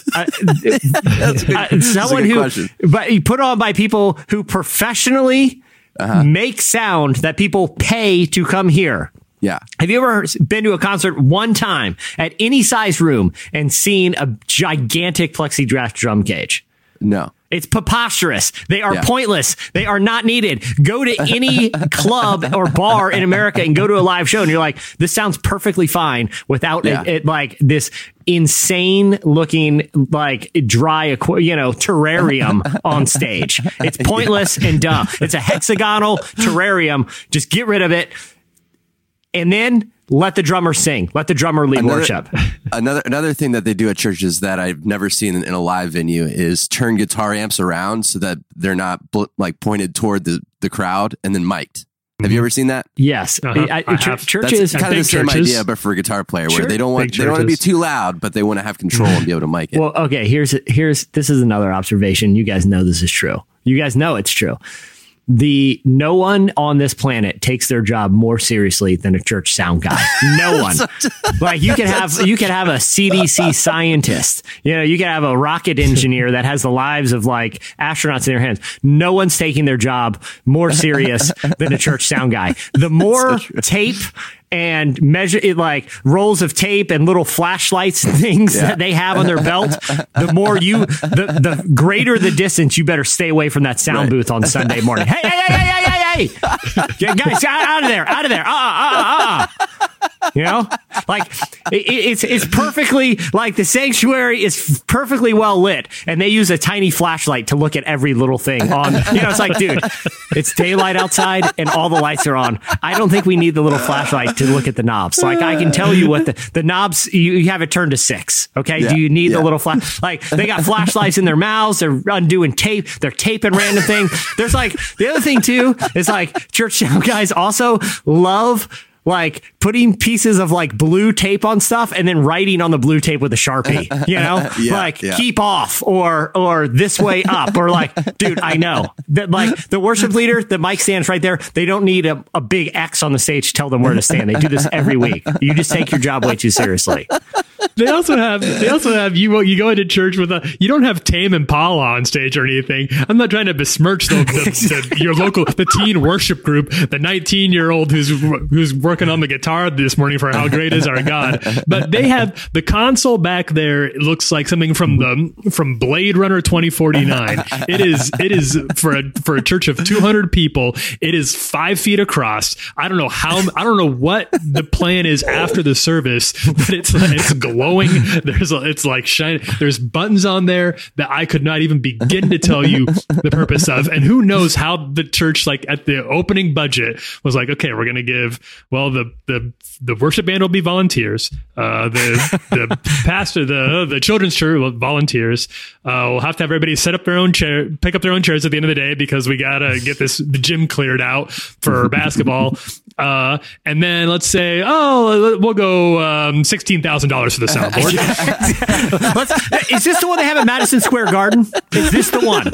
uh, That's a good, uh, someone good who, question. but you put on by people who professionally Uh-huh. make sound that people pay to come here. Yeah. Have you ever been to a concert one time at any size room and seen a gigantic plexiglass drum cage? No. It's preposterous. They are Yeah. pointless. They are not needed. Go to any club or bar in America and go to a live show, and you're like, this sounds perfectly fine without Yeah. it, it like this insane looking like dry, you know, terrarium on stage. It's pointless and dumb. It's a hexagonal terrarium. Just get rid of it, and then let the drummer sing. Let the drummer lead Another- worship. Another another thing that they do at churches that I've never seen in, in a live venue is turn guitar amps around so that they're not bl- like pointed toward the, the crowd and then mic'd. Have you ever seen that? Yes, Uh-huh. I- I chur- have. churches. That's kind of the big same churches. idea, but for a guitar player, where Sure. they don't want they don't want to be too loud, but they want to have control and be able to mic it. Well, okay, here's here's this is another observation. You guys know this is true. You guys know it's true. The no one on this planet takes their job more seriously than a church sound guy. No one. like you can have you can have a CDC scientist. You know, you can have a rocket engineer that has the lives of like astronauts in their hands. No one's taking their job more serious than a church sound guy. The more tape and measure it like rolls of tape and little flashlights and things Yeah. that they have on their belt, the more you, the, the greater the distance, you better stay away from that sound Right. booth on Sunday morning. Hey, hey, hey, hey, hey, hey, hey. Yeah, guys, out, out of there, out of there. Uh, uh, uh, uh. You know, like it, it's it's perfectly like the sanctuary is perfectly well lit, and they use a tiny flashlight to look at every little thing on. You know, it's like, dude, it's daylight outside and all the lights are on. I don't think we need the little flashlight to look at the knobs. Like I can tell you what the the knobs you, you have it turned to six. Okay, Yeah, do you need the little flash? Like they got flashlights in their mouths. They're undoing tape. They're taping random things. There's like the other thing too is like church guys also love like putting pieces of like blue tape on stuff and then writing on the blue tape with a sharpie. You know, Yeah, like yeah. keep off or or this way up or like, dude, I know that like the worship leader, the mic stands right there. They don't need a, a big X on the stage to tell them where to stand. They do this every week. You just take your job way too seriously. They also have they also have you you go into church with a you don't have Tame Impala on stage or anything. I'm not trying to besmirch the, the, the your local the teen worship group, the 19 year old who's who's working on the guitar this morning for how great is our God. But they have the console back there. It looks like something from the from Blade Runner 2049. It is it is for a for a church of 200 people. It is five feet across. I don't know how I don't know what the plan is after the service, but it's it's glowing. There's a, it's like shiny. There's buttons on there that I could not even begin to tell you the purpose of, and who knows how the church like at the opening budget was like, okay, we're gonna give well the the the worship band will be volunteers. Uh, the the pastor the the children's church will volunteers. Uh, we'll have to have everybody set up their own chair, pick up their own chairs at the end of the day because we gotta get this the gym cleared out for basketball. Uh, and then let's say, oh, we'll go um, sixteen thousand dollars for the soundboard. Is this the one they have at Madison Square Garden? Is this the one?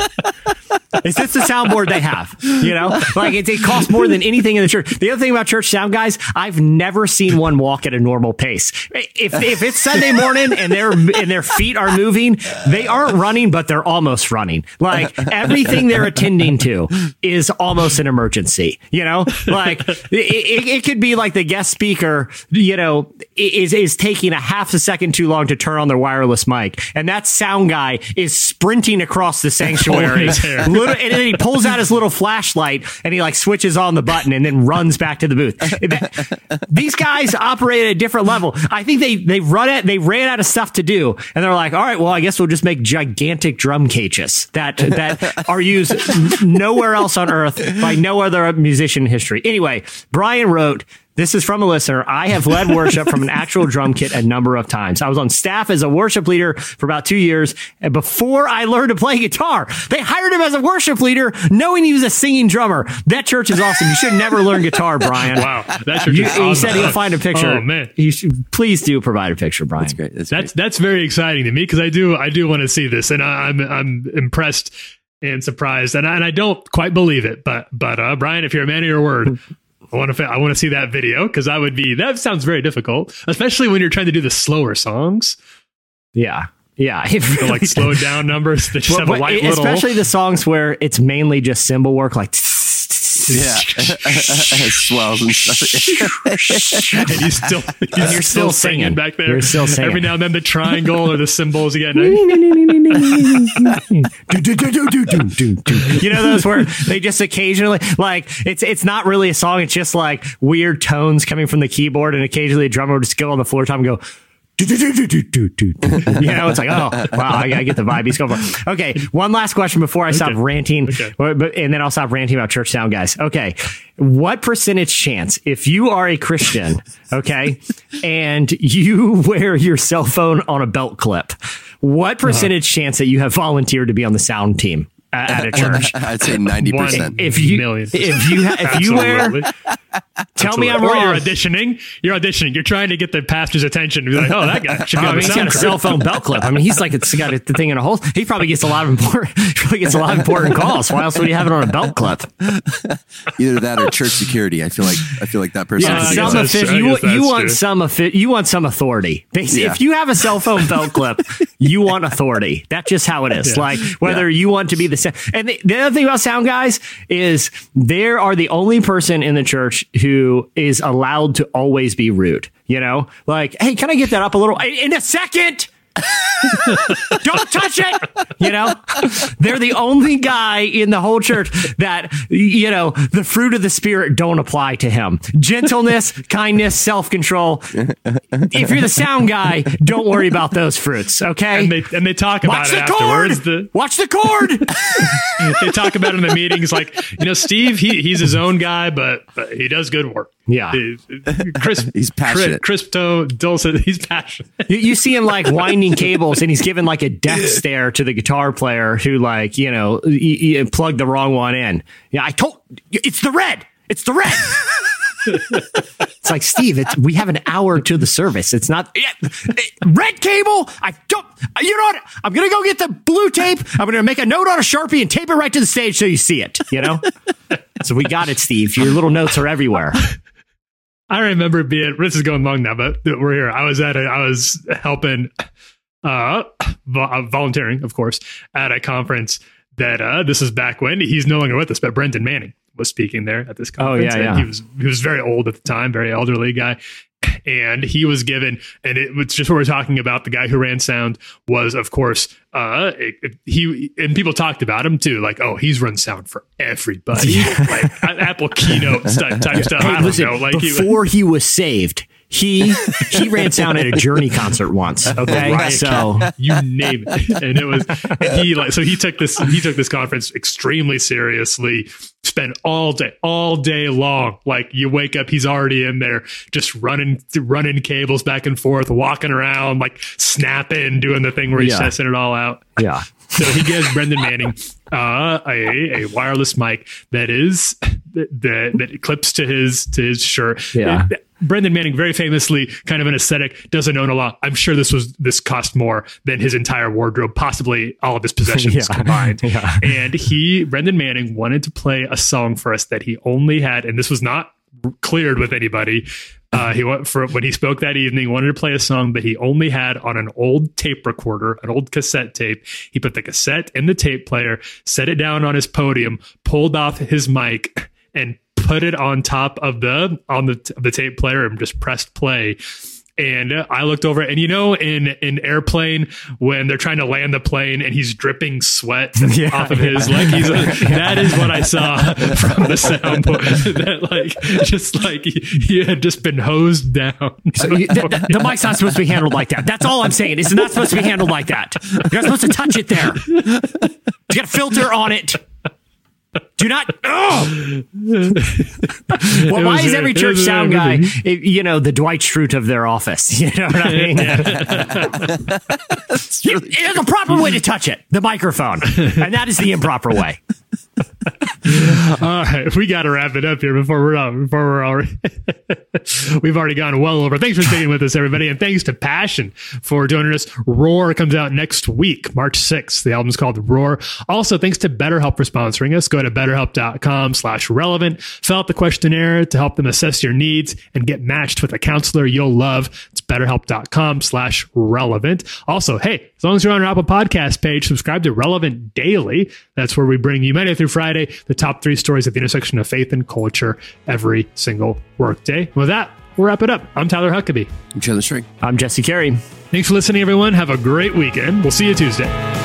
Is this the soundboard they have? You know, like it, it costs more than anything in the church. The other thing about church sound guys, I've never seen one walk at a normal pace. If if it's Sunday morning and their and their feet are moving, they aren't running, but they're almost running. Like everything they're attending to is almost an emergency. You know, like it, it, it could be like the guest speaker, you know, is is taking a half a second too long to turn on their wireless mic, and that sound guy is sprinting across the sanctuary, oh, hair. little, and then he pulls out his little flashlight and he like switches on the button and then runs back to the booth. That- These guys operate at a different level. I think they they run it. They ran out of stuff to do, and they're like, all right, well, I guess we'll just make gigantic drum cages that that are used nowhere else on earth by no other musician in history. Anyway, Brian wrote. This is from a listener. I have led worship from an actual drum kit a number of times. I was on staff as a worship leader for about two years. And before I learned to play guitar, they hired him as a worship leader, knowing he was a singing drummer. That church is awesome. You should never learn guitar, Brian. Wow, that church You- is He said he'll find a picture. Oh man, You should, please do provide a picture, Brian. That's great. That's, that's that's very exciting to me because I do I do want to see this, and I, I'm I'm impressed and surprised, and I, and I don't quite believe it. But but uh, Brian, if you're a man of your word. I want to. I want to see that video because that would be. That sounds very difficult, especially when you're trying to do the slower songs, Yeah. Yeah. It the, like really- slowed down numbers that just Well, have a but white little. especially the songs where it's mainly just cymbal work, like yeah, it swells and stuff. and you still you're, you're still singing. back there. You're still singing. Every now and then the triangle or the cymbals again. you know those where they just occasionally like it's it's not really a song it's just like weird tones coming from the keyboard and occasionally a drummer would just go on the floor time and go you know, it's like, oh, wow, I, I get the vibe he's going for. Okay, one last question before I stop ranting, Okay. and then I'll stop ranting about church sound, guys. Okay, what percentage chance, if you are a Christian, okay, and you wear your cell phone on a belt clip, what uh-huh. percentage chance that you have volunteered to be on the sound team at, at a church? I'd say ninety percent. If you Million if you ha- if you wear, Absolutely. tell me I'm or wrong. you're auditioning. You're auditioning. You're trying to get the pastor's attention. Be like, oh, that guy should be I on mean, the he's got a cell phone belt clip. I mean, he's like it's got the thing in a hole. He probably gets a lot of important. he probably gets a lot of important calls. Why else would you have it on a belt clip? Either that or church security. I feel like I feel like that person. Yeah, I has to guess some go. that's offi- true. You, guess you that's want true. some offi- you want some authority. Basically, Yeah. If you have a cell phone belt clip, you want authority. That's just how it is. Yeah. Like whether you want to be the and the, the other thing about sound guys is they are the only person in the church who is allowed to always be rude. You know, like, hey, can I get that up a little in a second? Don't touch it. You know, they're the only guy in the whole church that, you know, the fruit of the spirit don't apply to him. Gentleness, kindness, self control. If you're the sound guy, don't worry about those fruits. Okay. And they and they talk about Watch it the afterwards. cord. The, Watch the cord. they talk about it in the meetings, like you know, Steve. He he's his own guy, but, but he does good work. Yeah. He- crisp. He's passionate. Crisp, crisp dulcet. He's passionate. You, you see him like winding cables, and he's giving like a death stare to the guitar player who, like, you know, y- y- plugged the wrong one in. Yeah, I told it's the red. It's the red. it's like Steve. It's, we have an hour to the service. It's not yeah, red cable. I don't. You know what? I'm gonna go get the blue tape. I'm gonna make a note on a sharpie and tape it right to the stage so you see it. You know. so we got it, Steve. Your little notes are everywhere. I remember being. This is going long now, but we're here. I was at. A, I was helping, uh, uh, volunteering, of course, at a conference that. uh This is back when he's no longer with us, but Brennan Manning was speaking there at this conference. Oh, yeah, and yeah. He was he was very old at the time, very elderly guy. And he was given, and it was just what we're talking about. The guy who ran sound was, of course, uh, it- it- he and people talked about him too, like, oh, he's run sound for everybody, like Apple keynote type, stuff. I don't listen, know, like he, before he was saved, he he ran sound at a Journey concert once. Okay, Right. so you name it and it was and he like so he took this he took this conference extremely seriously spent all day all day long like you wake up he's already in there just running running cables back and forth walking around like snapping doing the thing where he's Yeah. testing it all out yeah. so he gives Brennan Manning uh, a, a wireless mic that is that that clips to his to his shirt. Yeah. Brennan Manning, very famously, kind of an ascetic, doesn't own a lot. I'm sure this was this cost more than his entire wardrobe, possibly all of his possessions Yeah. combined. Yeah. And he, Brennan Manning, wanted to play a song for us that he only had, and this was not cleared with anybody. Uh, he went for when he spoke that evening. Wanted to play a song that he only had on an old tape recorder, an old cassette tape. He put the cassette in the tape player, set it down on his podium, pulled off his mic, and put it on top of the on the the tape player and just pressed play. And I looked over, and you know, in in airplane when they're trying to land the plane, and he's dripping sweat Yeah, off of his yeah. like he's that is what I saw from the soundboard. that like just like he, he had just been hosed down. So you, the mic's not supposed to be handled like that. That's all I'm saying. It's not supposed to be handled like that. You're not supposed to touch it there. You got a filter on it. Do not. Ugh! well, why is every church sound guy, eh, you know, the Dwight Schrute of their office? You know what I mean? There's a proper way to touch it, the microphone, and that is the improper way. All right, we got to wrap it up here before we're out. Before we're already, we've already gone well over. Thanks for sticking with us, everybody, and thanks to Passion for joining us. Roar comes out next week, March sixth. The album's called Roar. Also, thanks to BetterHelp for sponsoring us. Go to BetterHelp.com/slash relevant. Fill out the questionnaire to help them assess your needs and get matched with a counselor you'll love. It's BetterHelp.com/slash relevant. Also, hey, as long as you're on our Apple Podcast page, subscribe to Relevant Daily. That's where we bring you Monday through Friday the top three stories at the intersection of faith and culture every single workday. With that, we'll wrap it up. I'm Tyler Huckabee. I'm Chandler String. I'm Jesse Carey. Thanks for listening, everyone. Have a great weekend. We'll see you Tuesday.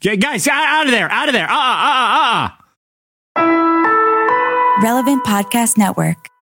Guys, out, of there, out of there. Uh, uh, uh. Relevant Podcast Network.